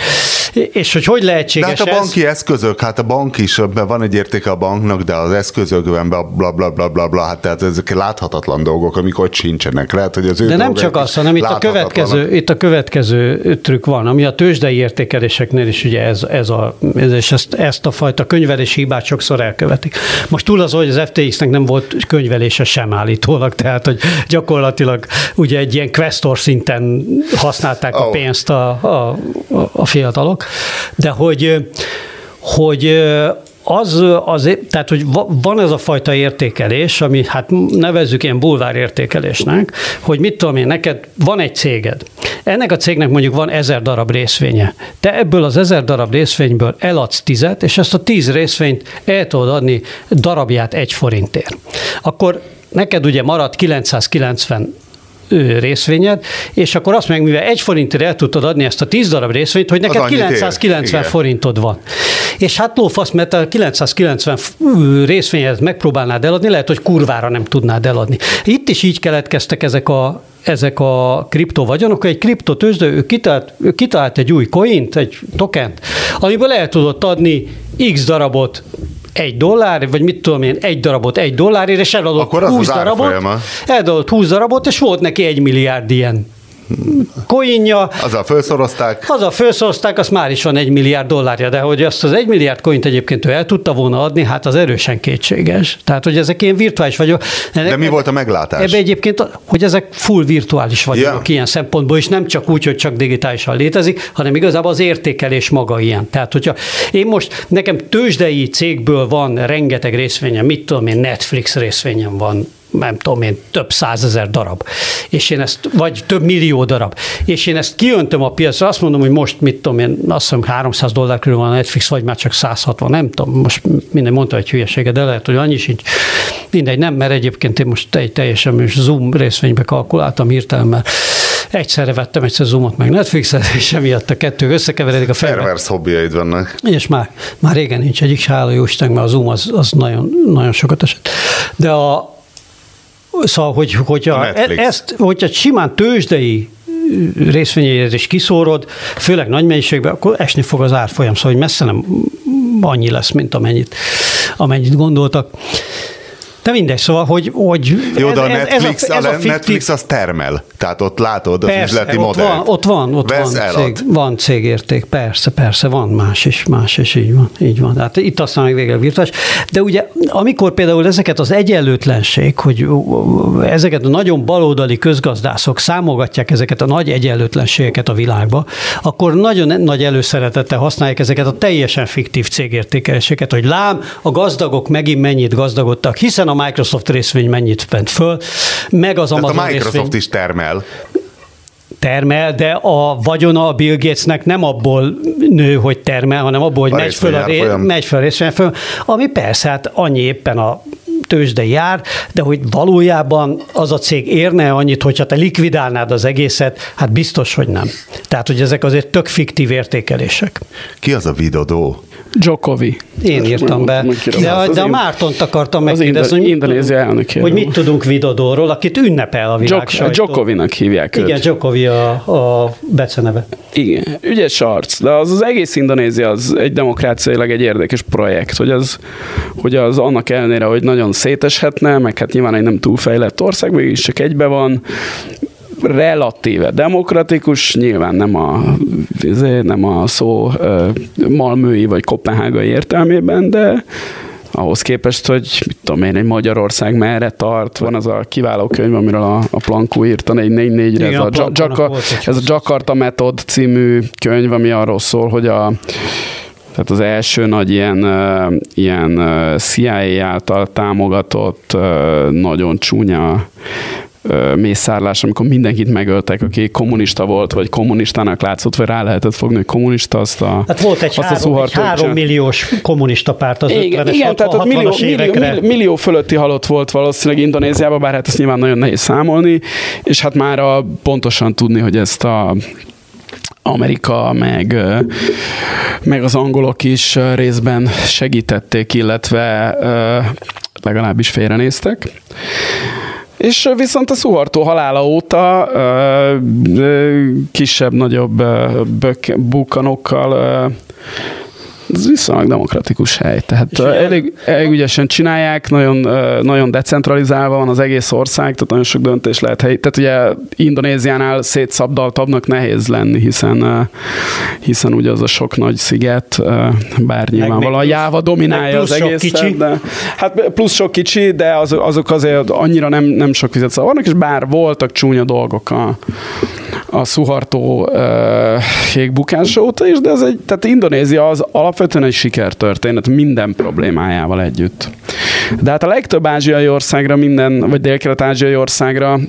és hogy hogy lehetséges de hát a banki ez? eszközök, hát a bank is, van egy értéke a banknak, de az eszközökben bla bla bla bla bla, bla hát tehát ezek láthatatlan dolgok, amik ott sincsenek. Lehet, hogy az ő De nem csak az, hanem itt a, következő, itt a következő trükk van, ami a tőzsdei értékeléseknél is ugye ez, ez a, ez, és ezt, ezt a fajta könyvelési hibát sokszor elkövetik. Most túl az, hogy az FTX-nek nem volt könyvelése sem állítólag, tehát hogy gyakorlatilag ugye egy ilyen questor szinten használták oh. a pénzt a, a, a fiatalok, de hogy, hogy az, az, tehát, hogy van ez a fajta értékelés, ami hát nevezzük ilyen bulvár értékelésnek, hogy mit tudom én, neked van egy céged, ennek a cégnek mondjuk van ezer darab részvénye. Te ebből az ezer darab részvényből eladsz tizet, és ezt a tíz részvényt el tudod adni darabját egy forintért. Akkor neked ugye marad 990 részvényed, és akkor azt meg, mivel egy forintért el tudtad adni ezt a 10 darab részvényt, hogy neked 990 forintod van. És hát lófasz, mert a 990 részvényet megpróbálnád eladni, lehet, hogy kurvára nem tudnád eladni. Itt is így keletkeztek ezek a ezek a kriptovagyonok, egy kriptotőzsde, ő kitalált, ő kitalált egy új coint, egy tokent, amiből el tudott adni x darabot egy dollár, vagy mit tudom én, egy darabot egy dollárért, és eladott Akkor 20 darabot, eladott 20 darabot, és volt neki egy milliárd ilyen coinja. Azzal felszorozták. Azzal felszorozták, az már is van egy milliárd dollárja, de hogy azt az egy milliárd coint egyébként ő el tudta volna adni, hát az erősen kétséges. Tehát, hogy ezek ilyen virtuális vagyok. De mi volt a meglátás? Ebbe egyébként, hogy ezek full virtuális vagyok yeah. ilyen szempontból, és nem csak úgy, hogy csak digitálisan létezik, hanem igazából az értékelés maga ilyen. Tehát, hogyha én most, nekem tőzsdei cégből van rengeteg részvényem, mit tudom én, Netflix részvényem van, nem tudom én, több százezer darab, és én ezt, vagy több millió darab, és én ezt kiöntöm a piacra, azt mondom, hogy most mit tudom én, azt hiszem 300 dollár körül van a Netflix, vagy már csak 160, nem tudom, most minden mondta egy hülyeséget, de lehet, hogy annyi sincs. Mindegy, nem, mert egyébként én most egy teljesen Zoom részvénybe kalkuláltam hirtelen, mert egyszerre vettem egyszer Zoomot meg Netflixet, és emiatt a kettő összekeveredik a fejbe. Pervers hobbiaid vannak. És már, már régen nincs egyik, hála jó Isten, mert a Zoom az, az nagyon, nagyon sokat esett. De a, Szóval, hogy, hogyha, e- ezt, hogyha simán tőzsdei részvényeihez is kiszórod, főleg nagy mennyiségben, akkor esni fog az árfolyam, szóval hogy messze nem annyi lesz, mint amennyit, amennyit gondoltak. De mindegy, szóval, hogy... hogy Jó, de a Netflix, ez a, ez a, fiktív... Netflix az termel, tehát ott látod az persze, üzleti ott modell. Van, ott van, ott van, cég, van cégérték, persze, persze, van más is, más is, így van, így van. Tehát itt aztán még végre virtuális. De ugye, amikor például ezeket az egyenlőtlenség, hogy ezeket a nagyon baloldali közgazdászok számogatják ezeket a nagy egyenlőtlenségeket a világba, akkor nagyon nagy előszeretettel használják ezeket a teljesen fiktív cégértékeléseket, hogy lám, a gazdagok megint mennyit gazdagodtak, hiszen a Microsoft részvény mennyit fent föl, meg az Amazon Tehát a Microsoft részvény, is termel. Termel, de a vagyona a Bill Gatesnek nem abból nő, hogy termel, hanem abból, hogy a megy föl, a ré, megy föl a részvény föl, ami persze, hát annyi éppen a tőzsde jár, de hogy valójában az a cég érne annyit, hogyha te likvidálnád az egészet, hát biztos, hogy nem. Tehát, hogy ezek azért tök fiktív értékelések. Ki az a Vidodó? Jokovi. Én írtam be. De, a, de a Mártont akartam megkérdezni, hogy, Indonézia hogy mit tudunk Vidodóról, akit ünnepel a világ Jok, Jokovinak hívják Igen, őt. Jokovi a, a beceneve. Igen, ügyes arc, de az, az egész Indonézia az egy demokráciailag egy érdekes projekt, hogy az, hogy az annak ellenére, hogy nagyon széteshetne, meg hát nyilván egy nem túlfejlett ország, mégis csak egybe van, relatíve demokratikus, nyilván nem a, izé, nem a szó malmői vagy kopenhágai értelmében, de ahhoz képest, hogy mit tudom én, egy Magyarország merre tart, van az a kiváló könyv, amiről a, a Plankó írta 444-re, ez, a, Jaka, ez a Jakarta Method című könyv, ami arról szól, hogy a tehát az első nagy ilyen, ilyen CIA által támogatott, nagyon csúnya mészárlás, amikor mindenkit megöltek, aki kommunista volt, vagy kommunistának látszott, vagy rá lehetett fogni, hogy kommunista, azt a Hát volt egy, azt három, a egy három milliós kommunista párt az igen, 50-es, igen, tehát ott millió, millió, millió, fölötti halott volt valószínűleg Indonéziában, bár hát ezt nyilván nagyon nehéz számolni, és hát már a, pontosan tudni, hogy ezt a Amerika, meg, meg az angolok is részben segítették, illetve legalábbis félrenéztek. És viszont a Szuhartó halála óta kisebb-nagyobb bukkanokkal ez viszonylag demokratikus hely. Tehát elég, elég ügyesen csinálják, nagyon, nagyon decentralizálva van az egész ország, tehát nagyon sok döntés lehet helyi. Tehát ugye Indonéziánál szétszabdaltabbnak nehéz lenni, hiszen, hiszen ugye az a sok nagy sziget, bár nyilvánvalóan a Jáva dominálja az egész. Kicsi. De, hát plusz sok kicsi, de az, azok azért annyira nem, nem sok vizet szavarnak, és bár voltak csúnya dolgok a, a Suhartó uh, hégbukása óta is, de ez egy, tehát Indonézia az alapvetően egy sikertörténet minden problémájával együtt. De hát a legtöbb ázsiai országra minden, vagy dél-kelet-ázsiai országra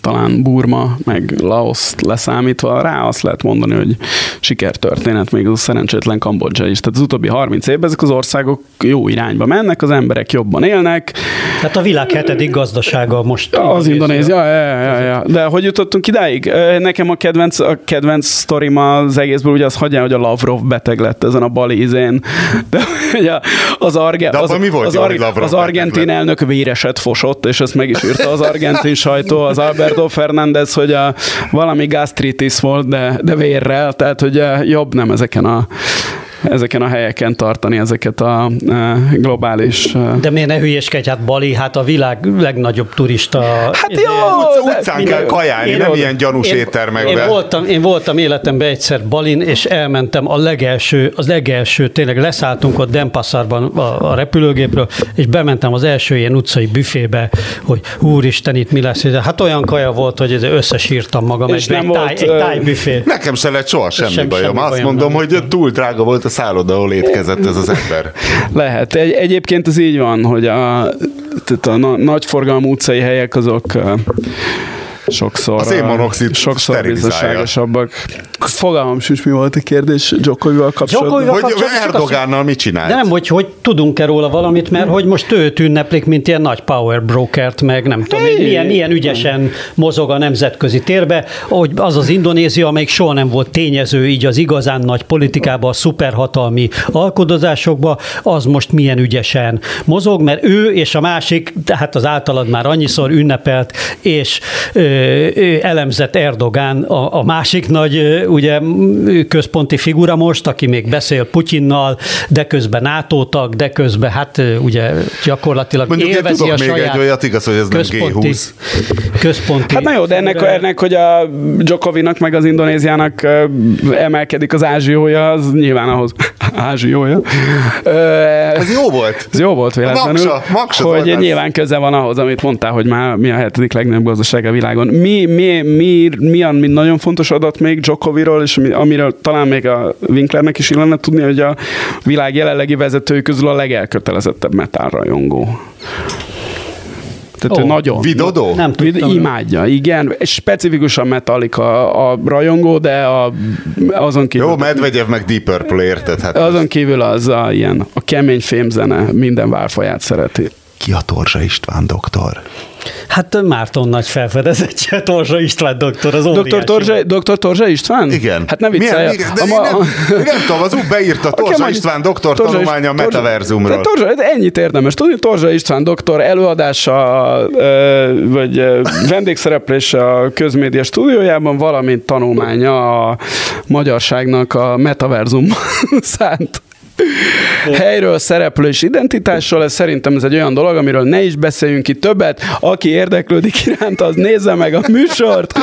talán Burma, meg Laos leszámítva, rá azt lehet mondani, hogy sikertörténet, még az a szerencsétlen Kambodzsa is. Tehát az utóbbi 30 évben ezek az országok jó irányba mennek, az emberek jobban élnek. Tehát a világ hetedik gazdasága most. Az Indonézia, ja, ja, ja. De hogy jutottunk idáig? Nekem a kedvenc, a kedvenc sztorim az egészből ugye az hagyján, hogy a Lavrov beteg lett ezen a balizén. De ugye az, arge, De az, mi volt az, jó, az, az argentin elnök véreset fosott, és ezt meg is írta az argentin sajtó, az Alberto Fernández, hogy a, valami gastritis volt, de, de vérrel, tehát hogy jobb nem ezeken a ezeken a helyeken tartani ezeket a globális... De miért ne hülyeskedj, hát Bali, hát a világ legnagyobb turista... Hát jó! Utc, utcán kell kajálni, nem ilyen gyanús én, éttermekben. Én voltam, én voltam életemben egyszer Balin, és elmentem a legelső, az legelső, tényleg leszálltunk ott Denpasarban a, a repülőgépről, és bementem az első ilyen utcai büfébe, hogy úristen, itt mi lesz. Hát olyan kaja volt, hogy összesírtam magam és egy, nem egy, táj, volt, egy tájbüfé. Nekem se lett soha semmi, sem, bajom. Semmi Azt bajom mondom, nem. hogy túl drága volt a szálloda, ahol étkezett ez az ember. Lehet. Egy, egyébként ez így van, hogy a, tehát a na, nagyforgalmú utcai helyek azok sokszor, a szénmonoxid sokszor biztonságosabbak. Fogalmam sincs, mi volt a kérdés Djokovival kapcsolatban. Hogy Erdogánnal mit csinált? De nem, hogy, hogy tudunk-e róla valamit, mert hogy most őt ünneplik, mint ilyen nagy power brokert, meg nem tudom, hey. milyen, milyen ügyesen mozog a nemzetközi térbe, hogy az az Indonézia, amelyik soha nem volt tényező így az igazán nagy politikába, a szuperhatalmi alkodozásokba, az most milyen ügyesen mozog, mert ő és a másik, tehát az általad már annyiszor ünnepelt, és ö, elemzett Erdogán, a, a másik nagy ugye központi figura most, aki még beszél Putyinnal, de közben NATO tag, de közben hát ugye gyakorlatilag Mondjuk élvezi én a saját még egy olyat, igaz, hogy ez központi, nem G20. Központi hát na jó, de ennek, ennek hogy a Djokovinak meg az Indonéziának emelkedik az ázsiója, az nyilván ahhoz ázsiója. Ez jó volt. Ez jó volt véletlenül. Maksa, maksa hogy nyilván köze van ahhoz, amit mondtál, hogy már mi a hetedik legnagyobb gazdaság a világon. Mi, mi, mi, mi, mi nagyon fontos adat még Djokoviról, és amiről talán még a Winklernek is illene tudni, hogy a világ jelenlegi vezetői közül a legelkötelezettebb metálrajongó. Tehát oh, nagyon. Vidodó? Nem tudtam. Imádja, igen. Specifikusan Metallica a rajongó, de a, azon kívül... Jó, Medvegyev meg Deep Purple érted? Hát azon kívül az a, ilyen, a kemény fémzene minden válfaját szereti. Ki a Torzsa István doktor? Hát Márton nagy felfedezettje, Torzsa István doktor, az doktor Torzsa, doktor Torzsa István? Igen. Hát nem viccelj. Milyen, de a, ma, nem, nem tudom, az úgy beírta Torzsa István doktor Torzsa, tanulmánya a metaverzumról. Torzsa, ennyit érdemes tudni, Torzsa István doktor előadása, vagy vendégszereplése a közmédia stúdiójában, valamint tanulmánya a magyarságnak a metaverzum szánt helyről, szereplő és identitásról. Ez szerintem ez egy olyan dolog, amiről ne is beszéljünk itt többet. Aki érdeklődik iránt, az nézze meg a műsort,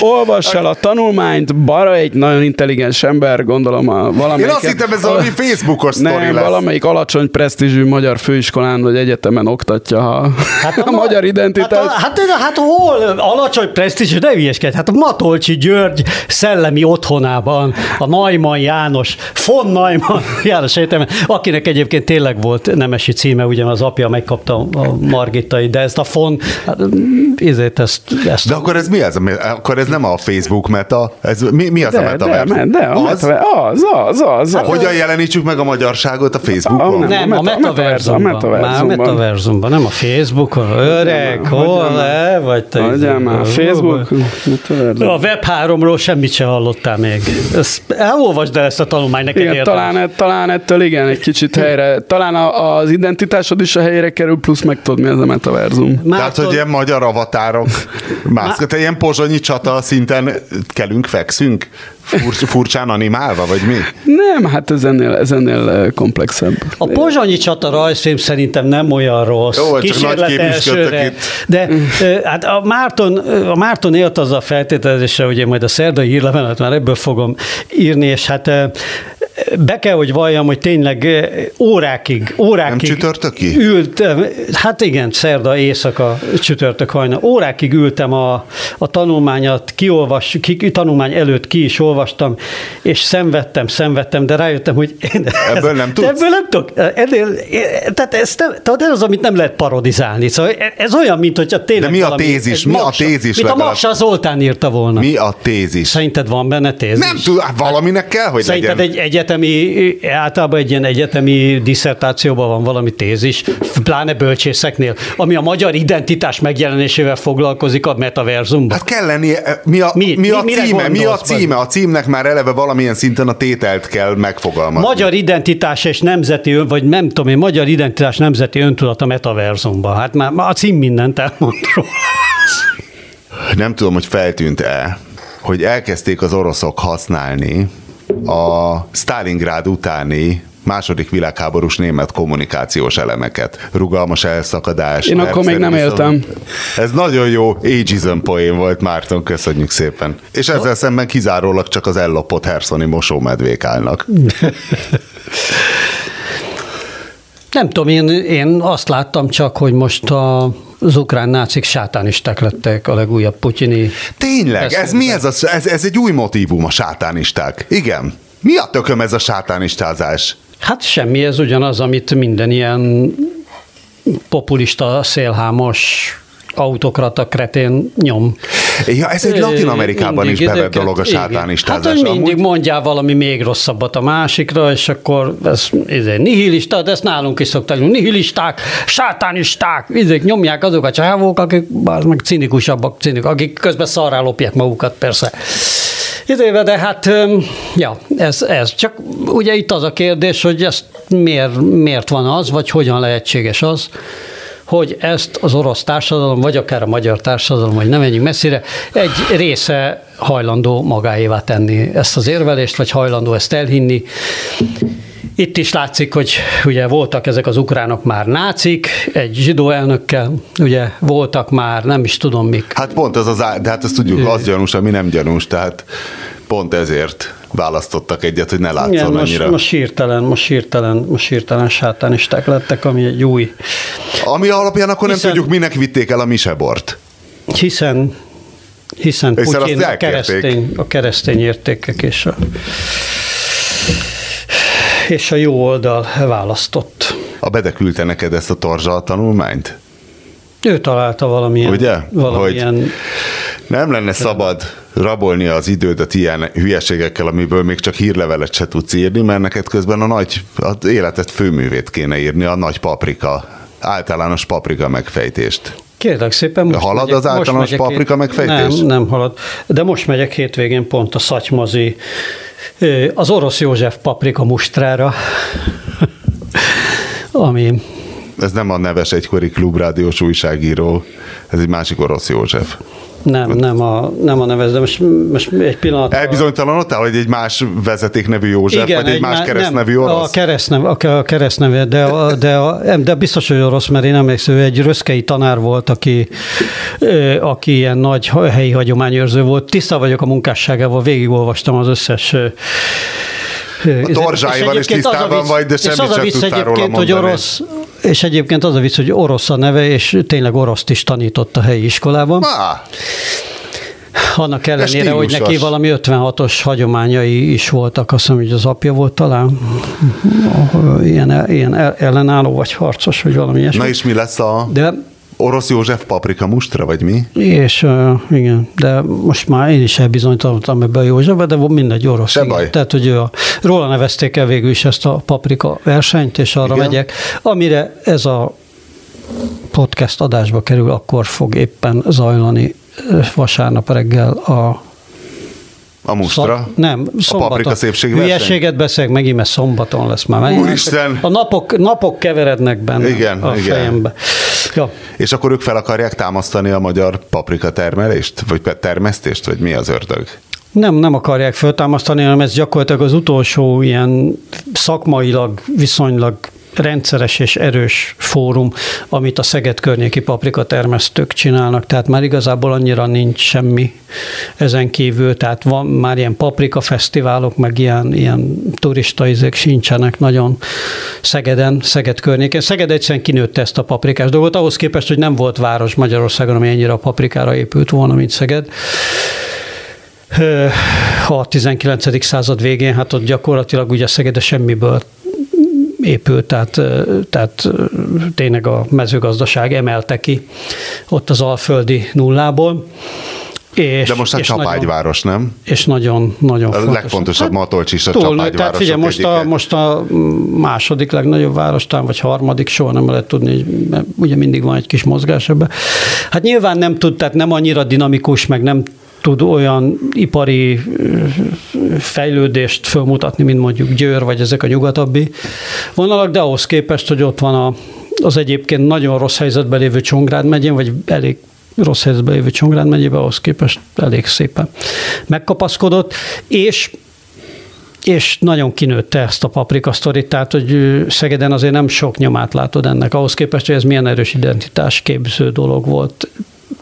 olvassa el a tanulmányt. Bara egy nagyon intelligens ember, gondolom a valamelyik... Én azt hittem, ez valami Facebookos sztori Nem, lesz. valamelyik alacsony presztízsű magyar főiskolán vagy egyetemen oktatja a, hát a, a magyar identitást. Hát, hát, hát, hol alacsony presztízsű, ne ügyeskedj. Hát a Matolcsi György szellemi otthonában, a Najman János, von Najman János Egyetemen, akinek egyébként tényleg volt nemesi címe, ugye az apja megkapta a Margitai, de ezt a fon, ezért ezt, ezt... De akkor ez mi ez? Akkor ez nem a Facebook meta? Ez, mi, mi az de, a meta? De, de, de a az? Meta, az, az, az, hát, Hogyan jelenítsük meg a magyarságot a Facebookon? A, nem, a, a metaverzumban. A metaverzumban, nem a Facebookon. Öreg, hol le, vagy te? Hagyjál már, a Facebook. A Web 3-ról semmit se hallottál még. Ezt, elolvasd el ezt a tanulmányt, neked Igen, talán, talán ettől igen, egy kicsit helyre. Talán a, az identitásod is a helyre kerül, plusz meg tudod, mi ez a metaverzum. Már Tehát, hogy ilyen magyar avatárok, mászk, te ilyen pozsonyi csata szinten kelünk, fekszünk? Fur, furcsán animálva, vagy mi? Nem, hát ez ennél, ez ennél komplexebb. A pozsonyi csata rajzfilm szerintem nem olyan rossz. Jó, csak nagy elsőre. Itt. De hát a Márton, a Márton élt az a feltételezése, ugye majd a szerdai hírlevelet már ebből fogom írni, és hát be kell, hogy valljam, hogy tényleg órákig, órákig Nem csütörtöki? ültem, hát igen, szerda éjszaka, csütörtök hajna, órákig ültem a, a tanulmányat, kiolvas, ki, tanulmány előtt ki is olvastam, és szenvedtem, szenvedtem, de rájöttem, hogy ebből nem tudsz? Ebből nem tudok. Ennél, tehát ez, nem, tehát ez az, amit nem lehet parodizálni. Szóval ez olyan, mint hogyha tényleg De mi a tézis? Mi a tézis? Mint a Maksa Zoltán írta volna. Mi a tézis? Szerinted van benne tézis? Nem tudom, hát valaminek kell, hogy Szerinted legyen. egy egyetemi, általában egy ilyen egyetemi diszertációban van valami tézis, pláne bölcsészeknél, ami a magyar identitás megjelenésével foglalkozik a metaverzumban. Hát kell lennie, mi a, mi, mi a címe? Mi a címe? A címnek már eleve valamilyen szinten a tételt kell megfogalmazni. Magyar identitás és nemzeti, vagy nem tudom én, magyar identitás nemzeti öntudat a metaverzumban. Hát már, már a cím mindent elmond róla. Nem tudom, hogy feltűnt-e, hogy elkezdték az oroszok használni a Stalingrád utáni második világháborús német kommunikációs elemeket. Rugalmas elszakadás. Én akkor még nem éltem. Ez nagyon jó ageism poén volt, Márton, köszönjük szépen. És ezzel szemben kizárólag csak az ellopott herszoni mosómedvék állnak. Nem tudom, én, én azt láttam csak, hogy most a, az ukrán nácik sátánisták lettek a legújabb putyini. Tényleg? Ez mi ez, a, ez? Ez egy új motívum a sátánisták. Igen. Mi a tököm ez a sátánistázás? Hát semmi, ez ugyanaz, amit minden ilyen populista, szélhámos autokrata kretén nyom. Ja, ez egy Latin Amerikában is bevett dolog a sátánistázás. Hát, hogy mindig amúgy... mondjál valami még rosszabbat a másikra, és akkor ez, ez egy nihilista, de ezt nálunk is szokták, nihilisták, sátánisták, ezek nyomják azok a csávók, akik meg cinikusabbak, cinik, akik közben szarrá lopják magukat, persze. Idéve, de hát, ja, ez, ez. Csak ugye itt az a kérdés, hogy ezt miért, miért van az, vagy hogyan lehetséges az, hogy ezt az orosz társadalom, vagy akár a magyar társadalom, vagy nem menjünk messzire, egy része hajlandó magáévá tenni ezt az érvelést, vagy hajlandó ezt elhinni. Itt is látszik, hogy ugye voltak ezek az ukránok már nácik, egy zsidó elnökkel, ugye voltak már, nem is tudom mik. Hát pont az az, de hát ezt tudjuk, az gyanús, ami nem gyanús, tehát pont ezért választottak egyet, hogy ne látszon Igen, annyira. Most, most hirtelen, most hirtelen, most hirtelen sátánisták lettek, ami egy új. Ami alapján akkor hiszen, nem tudjuk, minek vitték el a misebort. Hiszen hiszen Putyin a keresztény, a keresztény értékek és a, és a jó oldal választott. A Bede küldte neked ezt a torzsa tanulmányt? Ő találta valamilyen, Ugye? valamilyen hogy nem lenne szabad rabolni az idődet ilyen hülyeségekkel, amiből még csak hírlevelet se tudsz írni, mert neked közben a nagy, az életet főművét kéne írni, a nagy paprika, általános paprika megfejtést. Kérlek szépen. Most halad megyek, az általános paprika megfejtés? Nem, nem halad. De most megyek hétvégén pont a szatymazi, az orosz József paprika mustrára, ami... Ez nem a neves egykori klubrádiós újságíró, ez egy másik orosz József. Nem, nem a, nem a nevez, de most, most egy pillanat. Elbizonytalanodtál, hogy egy más vezeték nevű József, Igen, vagy egy, egy más keresztnevű orosz? A keresztnev, a keresztneve, de, a, de, a, de biztos, hogy orosz, mert én emlékszem, hogy egy röszkei tanár volt, aki, aki ilyen nagy helyi hagyományőrző volt. Tiszta vagyok a munkásságával, végigolvastam az összes a torzsáival is tisztában vagy, de semmit sem tudtál róla mondani. Hogy orosz, és egyébként az a vicc, hogy orosz a neve, és tényleg oroszt is tanított a helyi iskolában. Ah. Annak ellenére, hogy neki valami 56-os hagyományai is voltak, azt hiszem, hogy az apja volt talán ilyen, ilyen ellenálló, vagy harcos, vagy valami ilyesmi. Na és mi lesz a... De Orosz József paprika mustra, vagy mi? És uh, igen, de most már én is elbizonyítottam ebbe a Józsefbe, de mindegy orosz. Se baj. Tehát, hogy ő a, róla nevezték el végül is ezt a paprika versenyt, és arra igen. megyek, amire ez a podcast adásba kerül, akkor fog éppen zajlani vasárnap reggel a a musztra? Szom, nem, szombaton. A paprika szépség Hülyeséget beszélek, megint mert szombaton lesz már. Úristen! A napok, napok keverednek benne igen, a igen. fejembe. Ja. És akkor ők fel akarják támasztani a magyar paprika termelést? Vagy termesztést? Vagy mi az ördög? Nem, nem akarják feltámasztani, hanem ez gyakorlatilag az utolsó ilyen szakmailag viszonylag rendszeres és erős fórum, amit a Szeged környéki paprika termesztők csinálnak, tehát már igazából annyira nincs semmi ezen kívül, tehát van már ilyen paprika fesztiválok, meg ilyen, ilyen turista izék sincsenek nagyon Szegeden, Szeged környékén. Szeged egyszerűen kinőtte ezt a paprikás dolgot, ahhoz képest, hogy nem volt város Magyarországon, ami ennyire a paprikára épült volna, mint Szeged a 19. század végén, hát ott gyakorlatilag ugye Szegede semmiből épült, tehát, tehát tényleg a mezőgazdaság emelte ki ott az alföldi nullából. És, De most a csapágyváros, nem? És nagyon, nagyon A fontos. legfontosabb hát, Matolcs is a túl, Tehát figyelj, most a, most a második legnagyobb város, talán, vagy harmadik, soha nem lehet tudni, mert ugye mindig van egy kis mozgás ebbe. Hát nyilván nem tud, tehát nem annyira dinamikus, meg nem tud olyan ipari fejlődést fölmutatni, mint mondjuk Győr, vagy ezek a nyugatabbi vonalak, de ahhoz képest, hogy ott van a, az egyébként nagyon rossz helyzetben lévő Csongrád megyén, vagy elég rossz helyzetben lévő Csongrád megyébe, ahhoz képest elég szépen megkapaszkodott, és és nagyon kinőtte ezt a paprika sztorit, tehát hogy Szegeden azért nem sok nyomát látod ennek, ahhoz képest, hogy ez milyen erős identitás képző dolog volt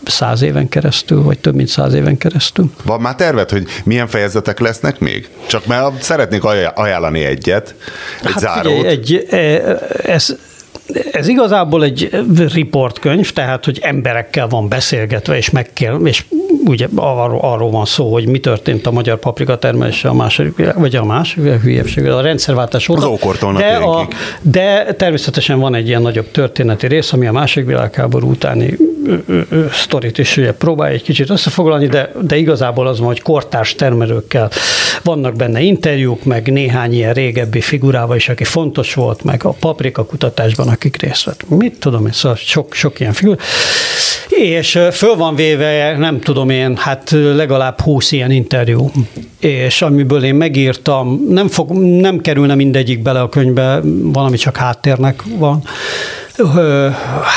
száz éven keresztül, vagy több mint száz éven keresztül. Van már terved, hogy milyen fejezetek lesznek még? Csak mert szeretnék ajánlani egyet, egy hát zárót. Figyelj, egy, e, ez, ez igazából egy riportkönyv, tehát, hogy emberekkel van beszélgetve, és meg kell, és ugye arról, arról van szó, hogy mi történt a magyar paprika termelése a második, vagy a második hülyeség, a rendszerváltás óta. Az ókortól de, a, de természetesen van egy ilyen nagyobb történeti rész, ami a második világháború utáni sztorit is ugye próbálja egy kicsit összefoglalni, de, de igazából az van, hogy kortárs termelőkkel vannak benne interjúk, meg néhány ilyen régebbi figurával is, aki fontos volt, meg a paprika kutatásban, akik részt vett. Mit tudom én, szóval sok, sok ilyen figura. És föl van véve, nem tudom én, hát legalább 20 ilyen interjú, és amiből én megírtam, nem, fog, nem kerülne mindegyik bele a könyvbe, valami csak háttérnek van,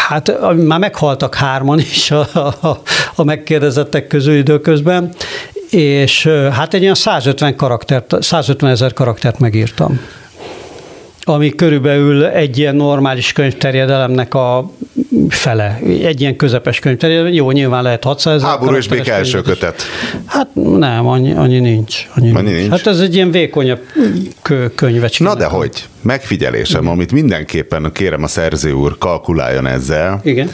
Hát már meghaltak hárman is a, a, a megkérdezettek közül időközben, és hát egy ilyen 150 karaktert, 150 ezer karaktert megírtam ami körülbelül egy ilyen normális könyvterjedelemnek a fele. Egy ilyen közepes könyvterjedelem. Jó, nyilván lehet 600 ezer. Háború és béke első kötet. Hát nem, annyi, annyi nincs. Annyi, annyi nincs. nincs. Hát ez egy ilyen vékonyabb könyvecske. Na de hogy? Megfigyelésem, amit mindenképpen kérem a szerző úr, kalkuláljon ezzel. Igen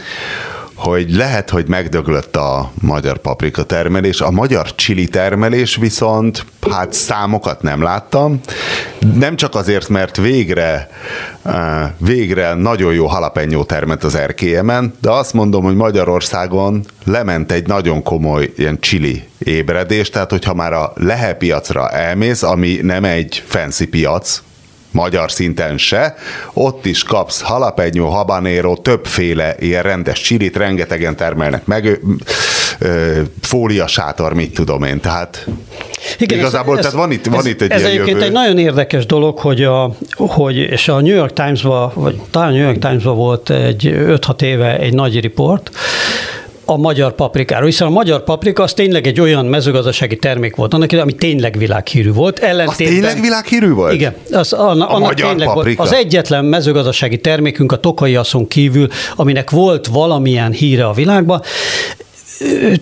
hogy lehet, hogy megdöglött a magyar paprika termelés, a magyar csili termelés viszont, hát számokat nem láttam, nem csak azért, mert végre, eh, végre nagyon jó halapenyó termet az erkélyemen, de azt mondom, hogy Magyarországon lement egy nagyon komoly ilyen csili ébredés, tehát hogyha már a lehe piacra elmész, ami nem egy fancy piac, magyar szinten se, ott is kapsz halapenyó, habanero, többféle ilyen rendes csilit, rengetegen termelnek meg, fólia sátor, mit tudom én, tehát igen, igazából, ez, tehát van itt, van ez, itt egy Ez egyébként jövő. egy nagyon érdekes dolog, hogy, a, hogy és a New York Times-ban, vagy talán a New York Times-ban volt egy 5-6 éve egy nagy riport, a magyar paprikáról, hiszen a magyar paprika az tényleg egy olyan mezőgazdasági termék volt annak ami tényleg világhírű volt. Az tényleg világhírű volt? Igen. Az, annak, a magyar tényleg paprika? Volt. Az egyetlen mezőgazdasági termékünk a tokai kívül, aminek volt valamilyen híre a világban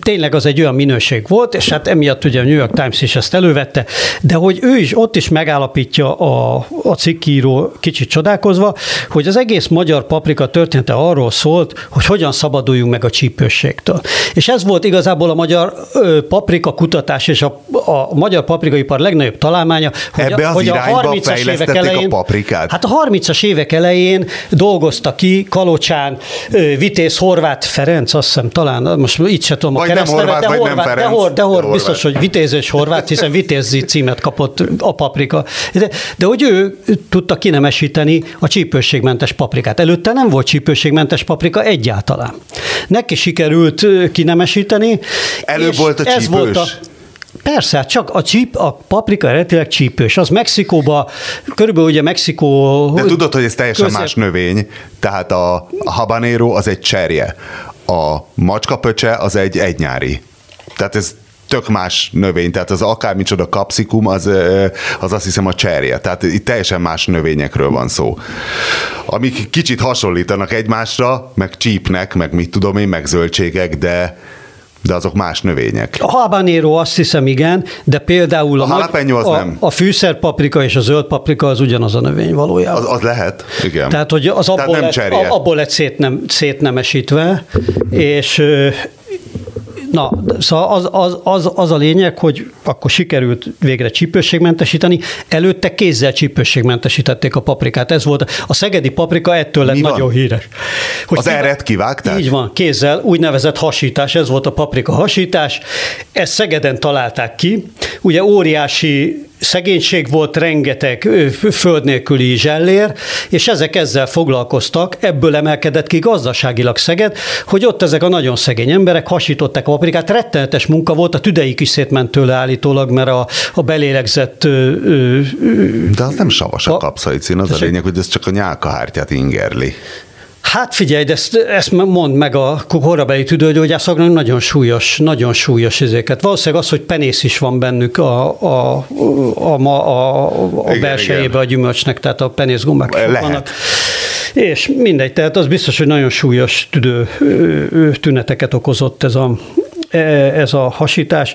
tényleg az egy olyan minőség volt, és hát emiatt ugye a New York Times is ezt elővette, de hogy ő is ott is megállapítja a, a cikkíró kicsit csodálkozva, hogy az egész magyar paprika története arról szólt, hogy hogyan szabaduljunk meg a csípőségtől. És ez volt igazából a magyar ö, paprika kutatás és a, a magyar paprikaipar legnagyobb találmánya, hogy, Ebbe a, az hogy a 30-as évek elején, a paprikát? Hát a 30-as évek elején dolgozta ki Kalocsán, Vitéz Horváth Ferenc, azt hiszem talán, most így se tudom a vagy keresztnevet, nem horvát, de, vagy horvát, nem Ferenc, de, hor, de, hor, de biztos, hogy vitézős horvát, hiszen vitézi címet kapott a paprika. De, de hogy ő tudta kinemesíteni a csípőségmentes paprikát. Előtte nem volt csípőségmentes paprika egyáltalán. Neki sikerült kinemesíteni. Előbb volt a csípős. Ez volt a, Persze, hát csak a csíp, a paprika eredetileg csípős. Az Mexikóba, körülbelül ugye Mexikó... De tudod, hogy ez teljesen közép... más növény, tehát a, a habanero az egy cserje a macskapöcse az egy egynyári. Tehát ez tök más növény, tehát az akármicsoda kapszikum, az, az azt hiszem a cserje. Tehát itt teljesen más növényekről van szó. Amik kicsit hasonlítanak egymásra, meg csípnek, meg mit tudom én, meg zöldségek, de de azok más növények. A habanero azt hiszem igen, de például a, a, az a, nem. a fűszerpaprika és a zöld paprika az ugyanaz a növény valójában. Az, az lehet, igen. Tehát, hogy az abból, Tehát nem lett, abból lett szétnem, szétnemesítve, és Na, szóval az, az, az, az a lényeg, hogy akkor sikerült végre csípőségmentesíteni, előtte kézzel csípőségmentesítették a paprikát. Ez volt, a szegedi paprika ettől lett Mi nagyon van? híres. Hogy az eret kivágták? Így van, kézzel, úgynevezett hasítás, ez volt a paprika hasítás. Ezt Szegeden találták ki. Ugye óriási szegénység volt, rengeteg föld nélküli zsellér, és ezek ezzel foglalkoztak, ebből emelkedett ki gazdaságilag Szeged, hogy ott ezek a nagyon szegény emberek hasították a paprikát, rettenetes munka volt, a tüdeik is szétment tőle állítólag, mert a, a belélegzett... Ö, ö, De az nem savas a kapszaicin, az a lényeg, hogy ez csak a nyálkahártyát ingerli. Hát figyelj, de ezt, ezt mond meg a korabeli tüdőgyógyászoknak nagyon súlyos, nagyon súlyos ezeket. Valószínűleg az, hogy penész is van bennük a, a, a, a, a, a belsejébe a gyümölcsnek, tehát a penészgombák Lehet. vannak. És mindegy, tehát az biztos, hogy nagyon súlyos tüdő tüneteket okozott ez a, ez a hasítás.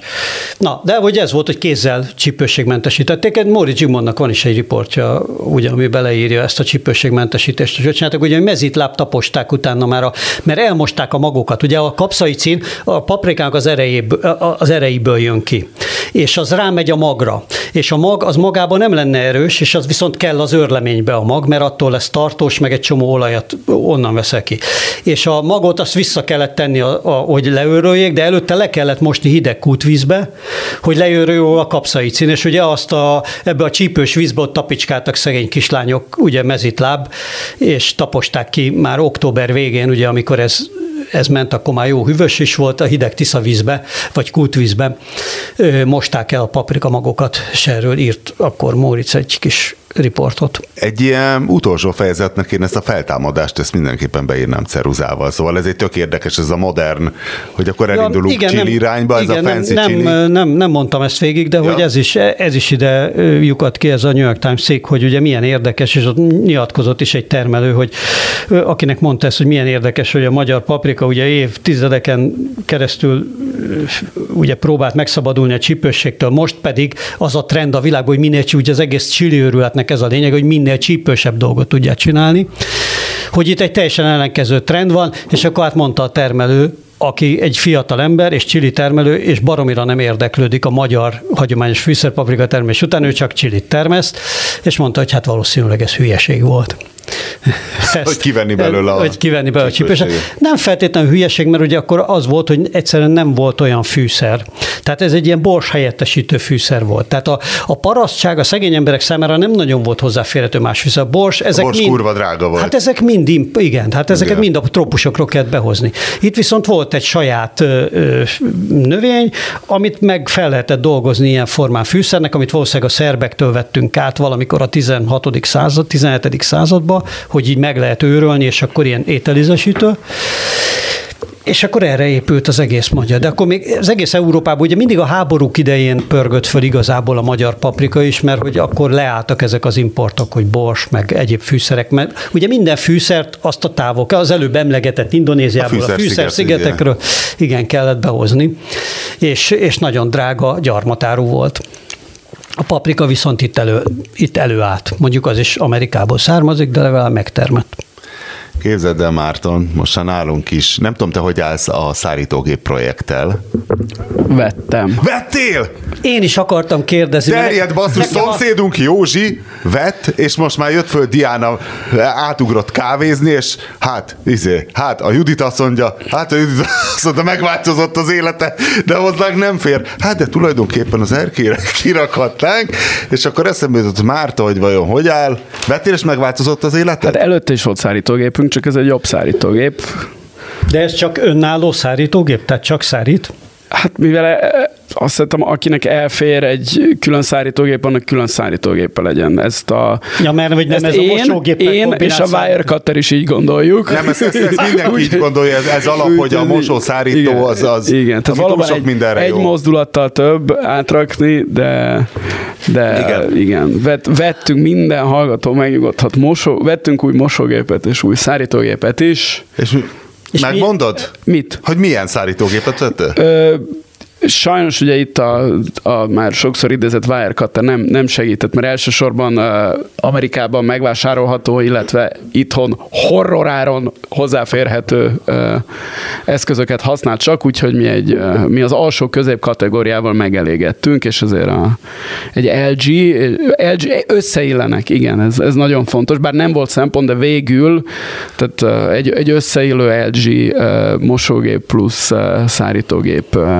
Na, de hogy ez volt, hogy kézzel csípőségmentesítették. Móri Zsimonnak van is egy riportja, ugye, ami beleírja ezt a csípőségmentesítést. És csináltak, ugye, mezitláb taposták utána már, a, mert elmosták a magokat. Ugye a kapszaicin a paprikánk az, erejéből, az ereiből jön ki, és az rámegy a magra. És a mag az magában nem lenne erős, és az viszont kell az őrleménybe a mag, mert attól lesz tartós, meg egy csomó olajat onnan veszel ki. És a magot azt vissza kellett tenni, a, a, hogy leőröljék, de előtt előtte le kellett mosni hideg kútvízbe, hogy lejöjjön a kapszaicin, és ugye azt a, ebbe a csípős vízbe ott tapicskáltak szegény kislányok, ugye mezitláb, és taposták ki már október végén, ugye amikor ez ez ment, akkor már jó hűvös is volt, a hideg tiszavízbe, vagy kútvízbe mosták el a paprika magokat, és erről írt akkor Móricz egy kis riportot. Egy ilyen utolsó fejezetnek én ezt a feltámadást, ezt mindenképpen beírnám ceruzával. Szóval ez egy tök érdekes, ez a modern, hogy akkor elindulunk ja, igen, Chili nem, irányba, ez igen, a fancy nem, nem, nem, nem, mondtam ezt végig, de ja. hogy ez is, ez is ide lyukat ki, ez a New York Times szék, hogy ugye milyen érdekes, és ott nyilatkozott is egy termelő, hogy akinek mondta ezt, hogy milyen érdekes, hogy a magyar paprika ugye évtizedeken keresztül ugye próbált megszabadulni a csípőségtől, most pedig az a trend a világban, hogy minél ugye az egész csili őrületnek ez a lényeg, hogy minél csípősebb dolgot tudják csinálni, hogy itt egy teljesen ellenkező trend van, és akkor át mondta a termelő, aki egy fiatal ember és csili termelő, és baromira nem érdeklődik a magyar hagyományos fűszerpaprika termés után, ő csak csilit termeszt, és mondta, hogy hát valószínűleg ez hülyeség volt. Ezt, hogy kivenni belőle a Hogy kivenni belőle a csípőset. Nem feltétlenül hülyeség, mert ugye akkor az volt, hogy egyszerűen nem volt olyan fűszer. Tehát ez egy ilyen bors helyettesítő fűszer volt. Tehát a, a parasztság a szegény emberek számára nem nagyon volt hozzáférhető más fűszer. Bors, ezek a bors mind, kurva drága volt. Hát ezek mind, igen, hát ezeket igen. mind a trópusokról kellett behozni. Itt viszont volt egy saját ö, ö, növény, amit meg fel lehetett dolgozni ilyen formán fűszernek, amit valószínűleg a szerbektől vettünk át valamikor a 16. század, 17. században, hogy így meg lehet őrölni, és akkor ilyen ételizesítő. És akkor erre épült az egész magyar. De akkor még az egész Európában ugye mindig a háborúk idején pörgött föl igazából a magyar paprika is, mert hogy akkor leálltak ezek az importok, hogy bors, meg egyéb fűszerek. Mert ugye minden fűszert azt a távok, az előbb emlegetett Indonéziából, a, a fűszer-szigetekről igen, kellett behozni, és, és nagyon drága gyarmatárú volt. A paprika viszont itt, elő, itt előállt. Mondjuk az is Amerikából származik, de legalább megtermett. Képzeld el, Márton, most nálunk is. Nem tudom, te hogy állsz a szárítógép projekttel. Vettem. Vettél? Én is akartam kérdezni. Terjed basszus, szomszédunk Józsi vett, és most már jött föl Diana, átugrott kávézni, és hát, izé, hát a Judit azt mondja, hát a Judit azt mondja, megváltozott az élete, de hozzánk nem fér. Hát de tulajdonképpen az erkére kirakhatnánk, és akkor eszembe jutott Márta, hogy vajon hogy áll. Vettél, és megváltozott az élete? Hát előtte is volt szárítógépünk, csak ez egy jobb szárítógép. De ez csak önálló szárítógép, tehát csak szárít? Hát mivel e, e, azt hiszem, akinek elfér egy külön szárítógép, annak külön szárítógépe legyen. Ezt a, ja, mert hogy nem ez én, a mosógép én és a Wirecutter is így gondoljuk. Nem, ezt, ezt, ezt mindenki így gondolja, ez, ez alap, hogy a mosószárító igen, az, az igen, tehát valóban sok egy, mindenre egy jó. mozdulattal több átrakni, de, de igen, igen vett, vettünk minden hallgató megnyugodhat, mosó, vettünk új mosógépet és új szárítógépet is. És és Megmondod? Mi, mit? Hogy milyen szárítógépet vettél? Sajnos ugye itt a, a már sokszor idézett Wirecutter nem, nem segített, mert elsősorban uh, Amerikában megvásárolható, illetve itthon horroráron hozzáférhető uh, eszközöket használt csak, úgyhogy mi, egy, uh, mi az alsó közép kategóriával megelégettünk, és azért a, egy LG, LG összeillenek, igen, ez, ez nagyon fontos, bár nem volt szempont, de végül tehát uh, egy, egy összeillő LG uh, mosógép plusz uh, szárítógép uh,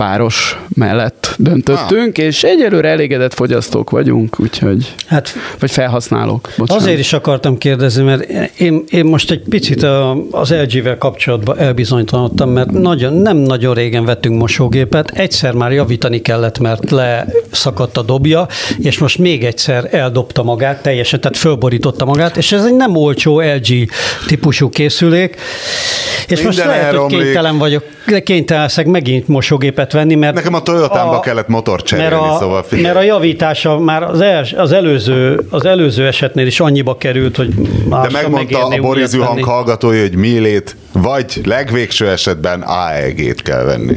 páros mellett döntöttünk, ah. és egyelőre elégedett fogyasztók vagyunk, úgyhogy, hát, vagy felhasználók. Bocsánat. Azért is akartam kérdezni, mert én, én most egy picit az LG-vel kapcsolatban elbizonytalanodtam, mert nagyon, nem nagyon régen vettünk mosógépet, egyszer már javítani kellett, mert leszakadt a dobja, és most még egyszer eldobta magát teljesen, tehát fölborította magát, és ez egy nem olcsó LG típusú készülék, és Minden most lehet, elromlik. hogy kénytelen vagyok, kénytelen leszek megint mosógépet venni, mert... Nekem a Toyotámba kellett motor cserélni, mert a, szóval figyelj. Mert a javítása már az, els, az, előző, az előző esetnél is annyiba került, hogy De megmondta a Borizű hang hallgatója, hogy millét, vagy legvégső esetben AEG-t kell venni.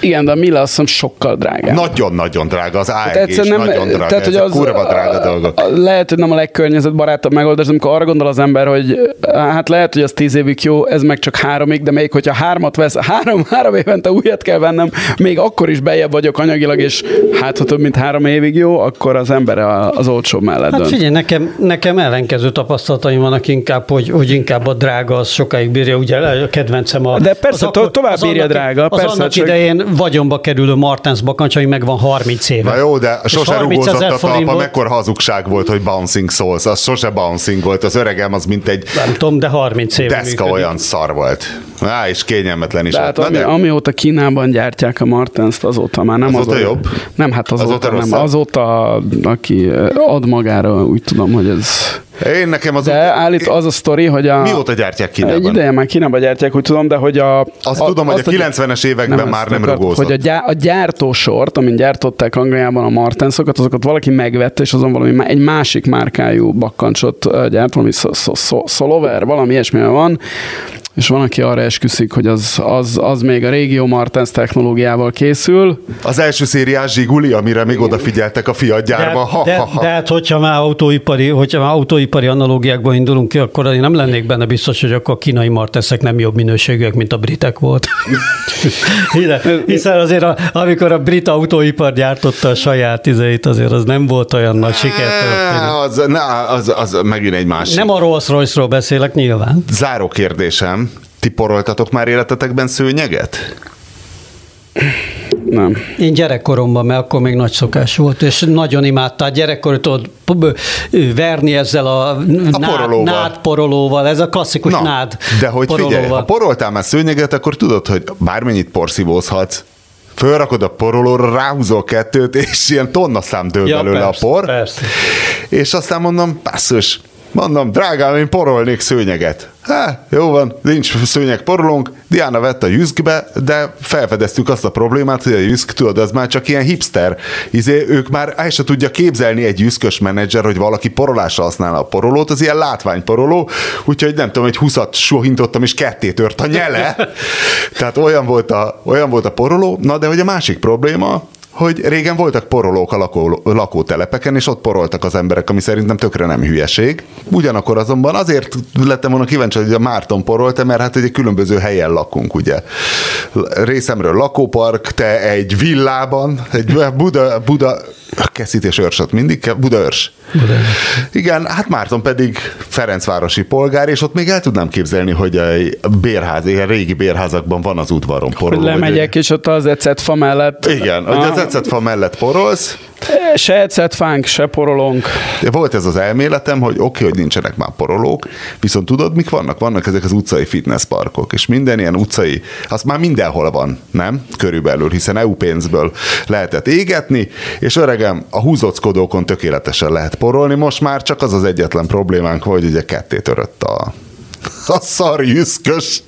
Igen, de a Mila azt sokkal drágább. Nagyon-nagyon drága, az AEG is nem, nagyon drága, tehát, hogy az, kurva drága dolgok. Lehet, hogy nem a legkörnyezetbarátabb megoldás, amikor arra gondol az ember, hogy hát lehet, hogy az tíz évig jó, ez meg csak háromig, de még hogyha hármat vesz, három, három évente újat kell vennem, még akkor is bejebb vagyok anyagilag, és hát ha több mint három évig jó, akkor az ember az olcsó mellett Hát dönt. figyelj, nekem, nekem ellenkező tapasztalataim vannak inkább, hogy, hogy inkább a drága az sokáig bírja, ugye a kedvencem a... De persze, az to- tovább bírja drága. Az persze, annak csak... idején vagyonba kerülő Martens bakancs, ami megvan 30 éve. Na jó, de sose rugózott a talpa, mekkora hazugság volt, hogy bouncing souls, az sose bouncing volt, az öregem az mint egy... Nem tudom, de 30 éve Deszka működik. olyan szar volt. Á, és kényelmetlen is. De hát, ami, amióta Kínában gyártják a Martens-t, azóta már nem azóta az jobb? Nem, hát azóta, azóta nem. Azóta, aki ad magára, úgy tudom, hogy ez én nekem az... De állít az a sztori, hogy a... Mióta gyártják Kínában? Egy ideje már Kínában gyártják, úgy tudom, de hogy a... Azt a, tudom, hogy a 90-es években nem már nem rugózott. Hogy a, gyá, a gyártósort, amin gyártották Angliában a Martensokat, azokat valaki megvette, és azon valami egy másik márkájú bakkancsot gyárt, valami Solover, valami ilyesmi van, és van, aki arra esküszik, hogy az, az, az még a régió Martens technológiával készül. Az első szériás Zsiguli, amire még odafigyeltek a fiatgyárba. De, de, de, hát, hogyha már autóipari, hogyha már autóipari analógiákból indulunk ki, akkor én nem lennék benne biztos, hogy akkor a kínai Martensek nem jobb minőségűek, mint a britek volt. Hiszen azért, a, amikor a brit autóipar gyártotta a saját izeit, azért az nem volt olyan nagy siker. Az, az, az megint egy másik. Nem a Rolls Royce-ról beszélek nyilván. Záró kérdésem, ti poroltatok már életetekben szőnyeget? Nem. Én gyerekkoromban, mert akkor még nagy szokás volt, és nagyon imádta. Gyerekkor tudod verni ezzel a, a nád, porolóval. nád porolóval, ez a klasszikus Na, nád De hogy porolóval. figyelj, ha poroltál már szőnyeget, akkor tudod, hogy bármennyit porszívózhatsz, fölrakod a porolóra, ráhúzol kettőt, és ilyen tonna szám dől ja, belőle persze, a por. Persze. És aztán mondom, basszus, Mondom, drágám, én porolnék szőnyeget. Há, jó van, nincs szőnyeg porolónk. Diana vett a jüszkbe, de felfedeztük azt a problémát, hogy a jüszk, tudod, az már csak ilyen hipster. Izé, ők már el se tudja képzelni egy jüszkös menedzser, hogy valaki porolásra használna a porolót, az ilyen látványporoló, úgyhogy nem tudom, hogy húszat sohintottam, és ketté tört a nyele. Tehát olyan volt a, olyan volt a poroló. Na, de hogy a másik probléma, hogy régen voltak porolók a lakó, lakótelepeken, és ott poroltak az emberek, ami szerintem tökre nem hülyeség. Ugyanakkor azonban azért lettem volna kíváncsi, hogy a Márton porolta, mert hát egy különböző helyen lakunk, ugye. Részemről lakópark, te egy villában, egy Buda, Buda Keszítés őrsot mindig, Budaörs. Budaörs. Igen, hát Márton pedig Ferencvárosi polgár, és ott még el tudnám képzelni, hogy a bérház, ilyen régi bérházakban van az udvaron poroló. Hogy lemegyek, és ott az ecetfa mellett. Igen, hogy az ecetfa mellett porolsz, Se ecetfánk, se porolónk. Volt ez az elméletem, hogy oké, okay, hogy nincsenek már porolók, viszont tudod, mik vannak? Vannak ezek az utcai fitnessparkok, és minden ilyen utcai, az már mindenhol van, nem? Körülbelül, hiszen EU pénzből lehetett égetni, és öregem, a húzockodókon tökéletesen lehet porolni, most már csak az az egyetlen problémánk, hogy ugye ketté törött a, a szarjüszkös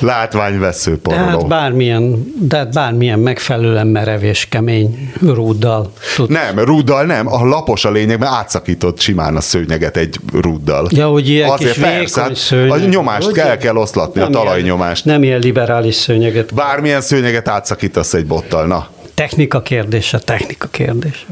látványvesző poroló. Tehát bármilyen, de bármilyen megfelelően merev és kemény rúddal. Tud. Nem, rúddal nem, a lapos a lényeg, mert átszakított simán a szőnyeget egy rúddal. Ja, hogy ilyen Azért kis persze, hát szőnyeg. A nyomást hogy kell, kell oszlatni, nem a talajnyomást. Ilyen, nem ilyen liberális szőnyeget. Bármilyen szőnyeget átszakítasz egy bottal, na. Technika kérdése, technika kérdése.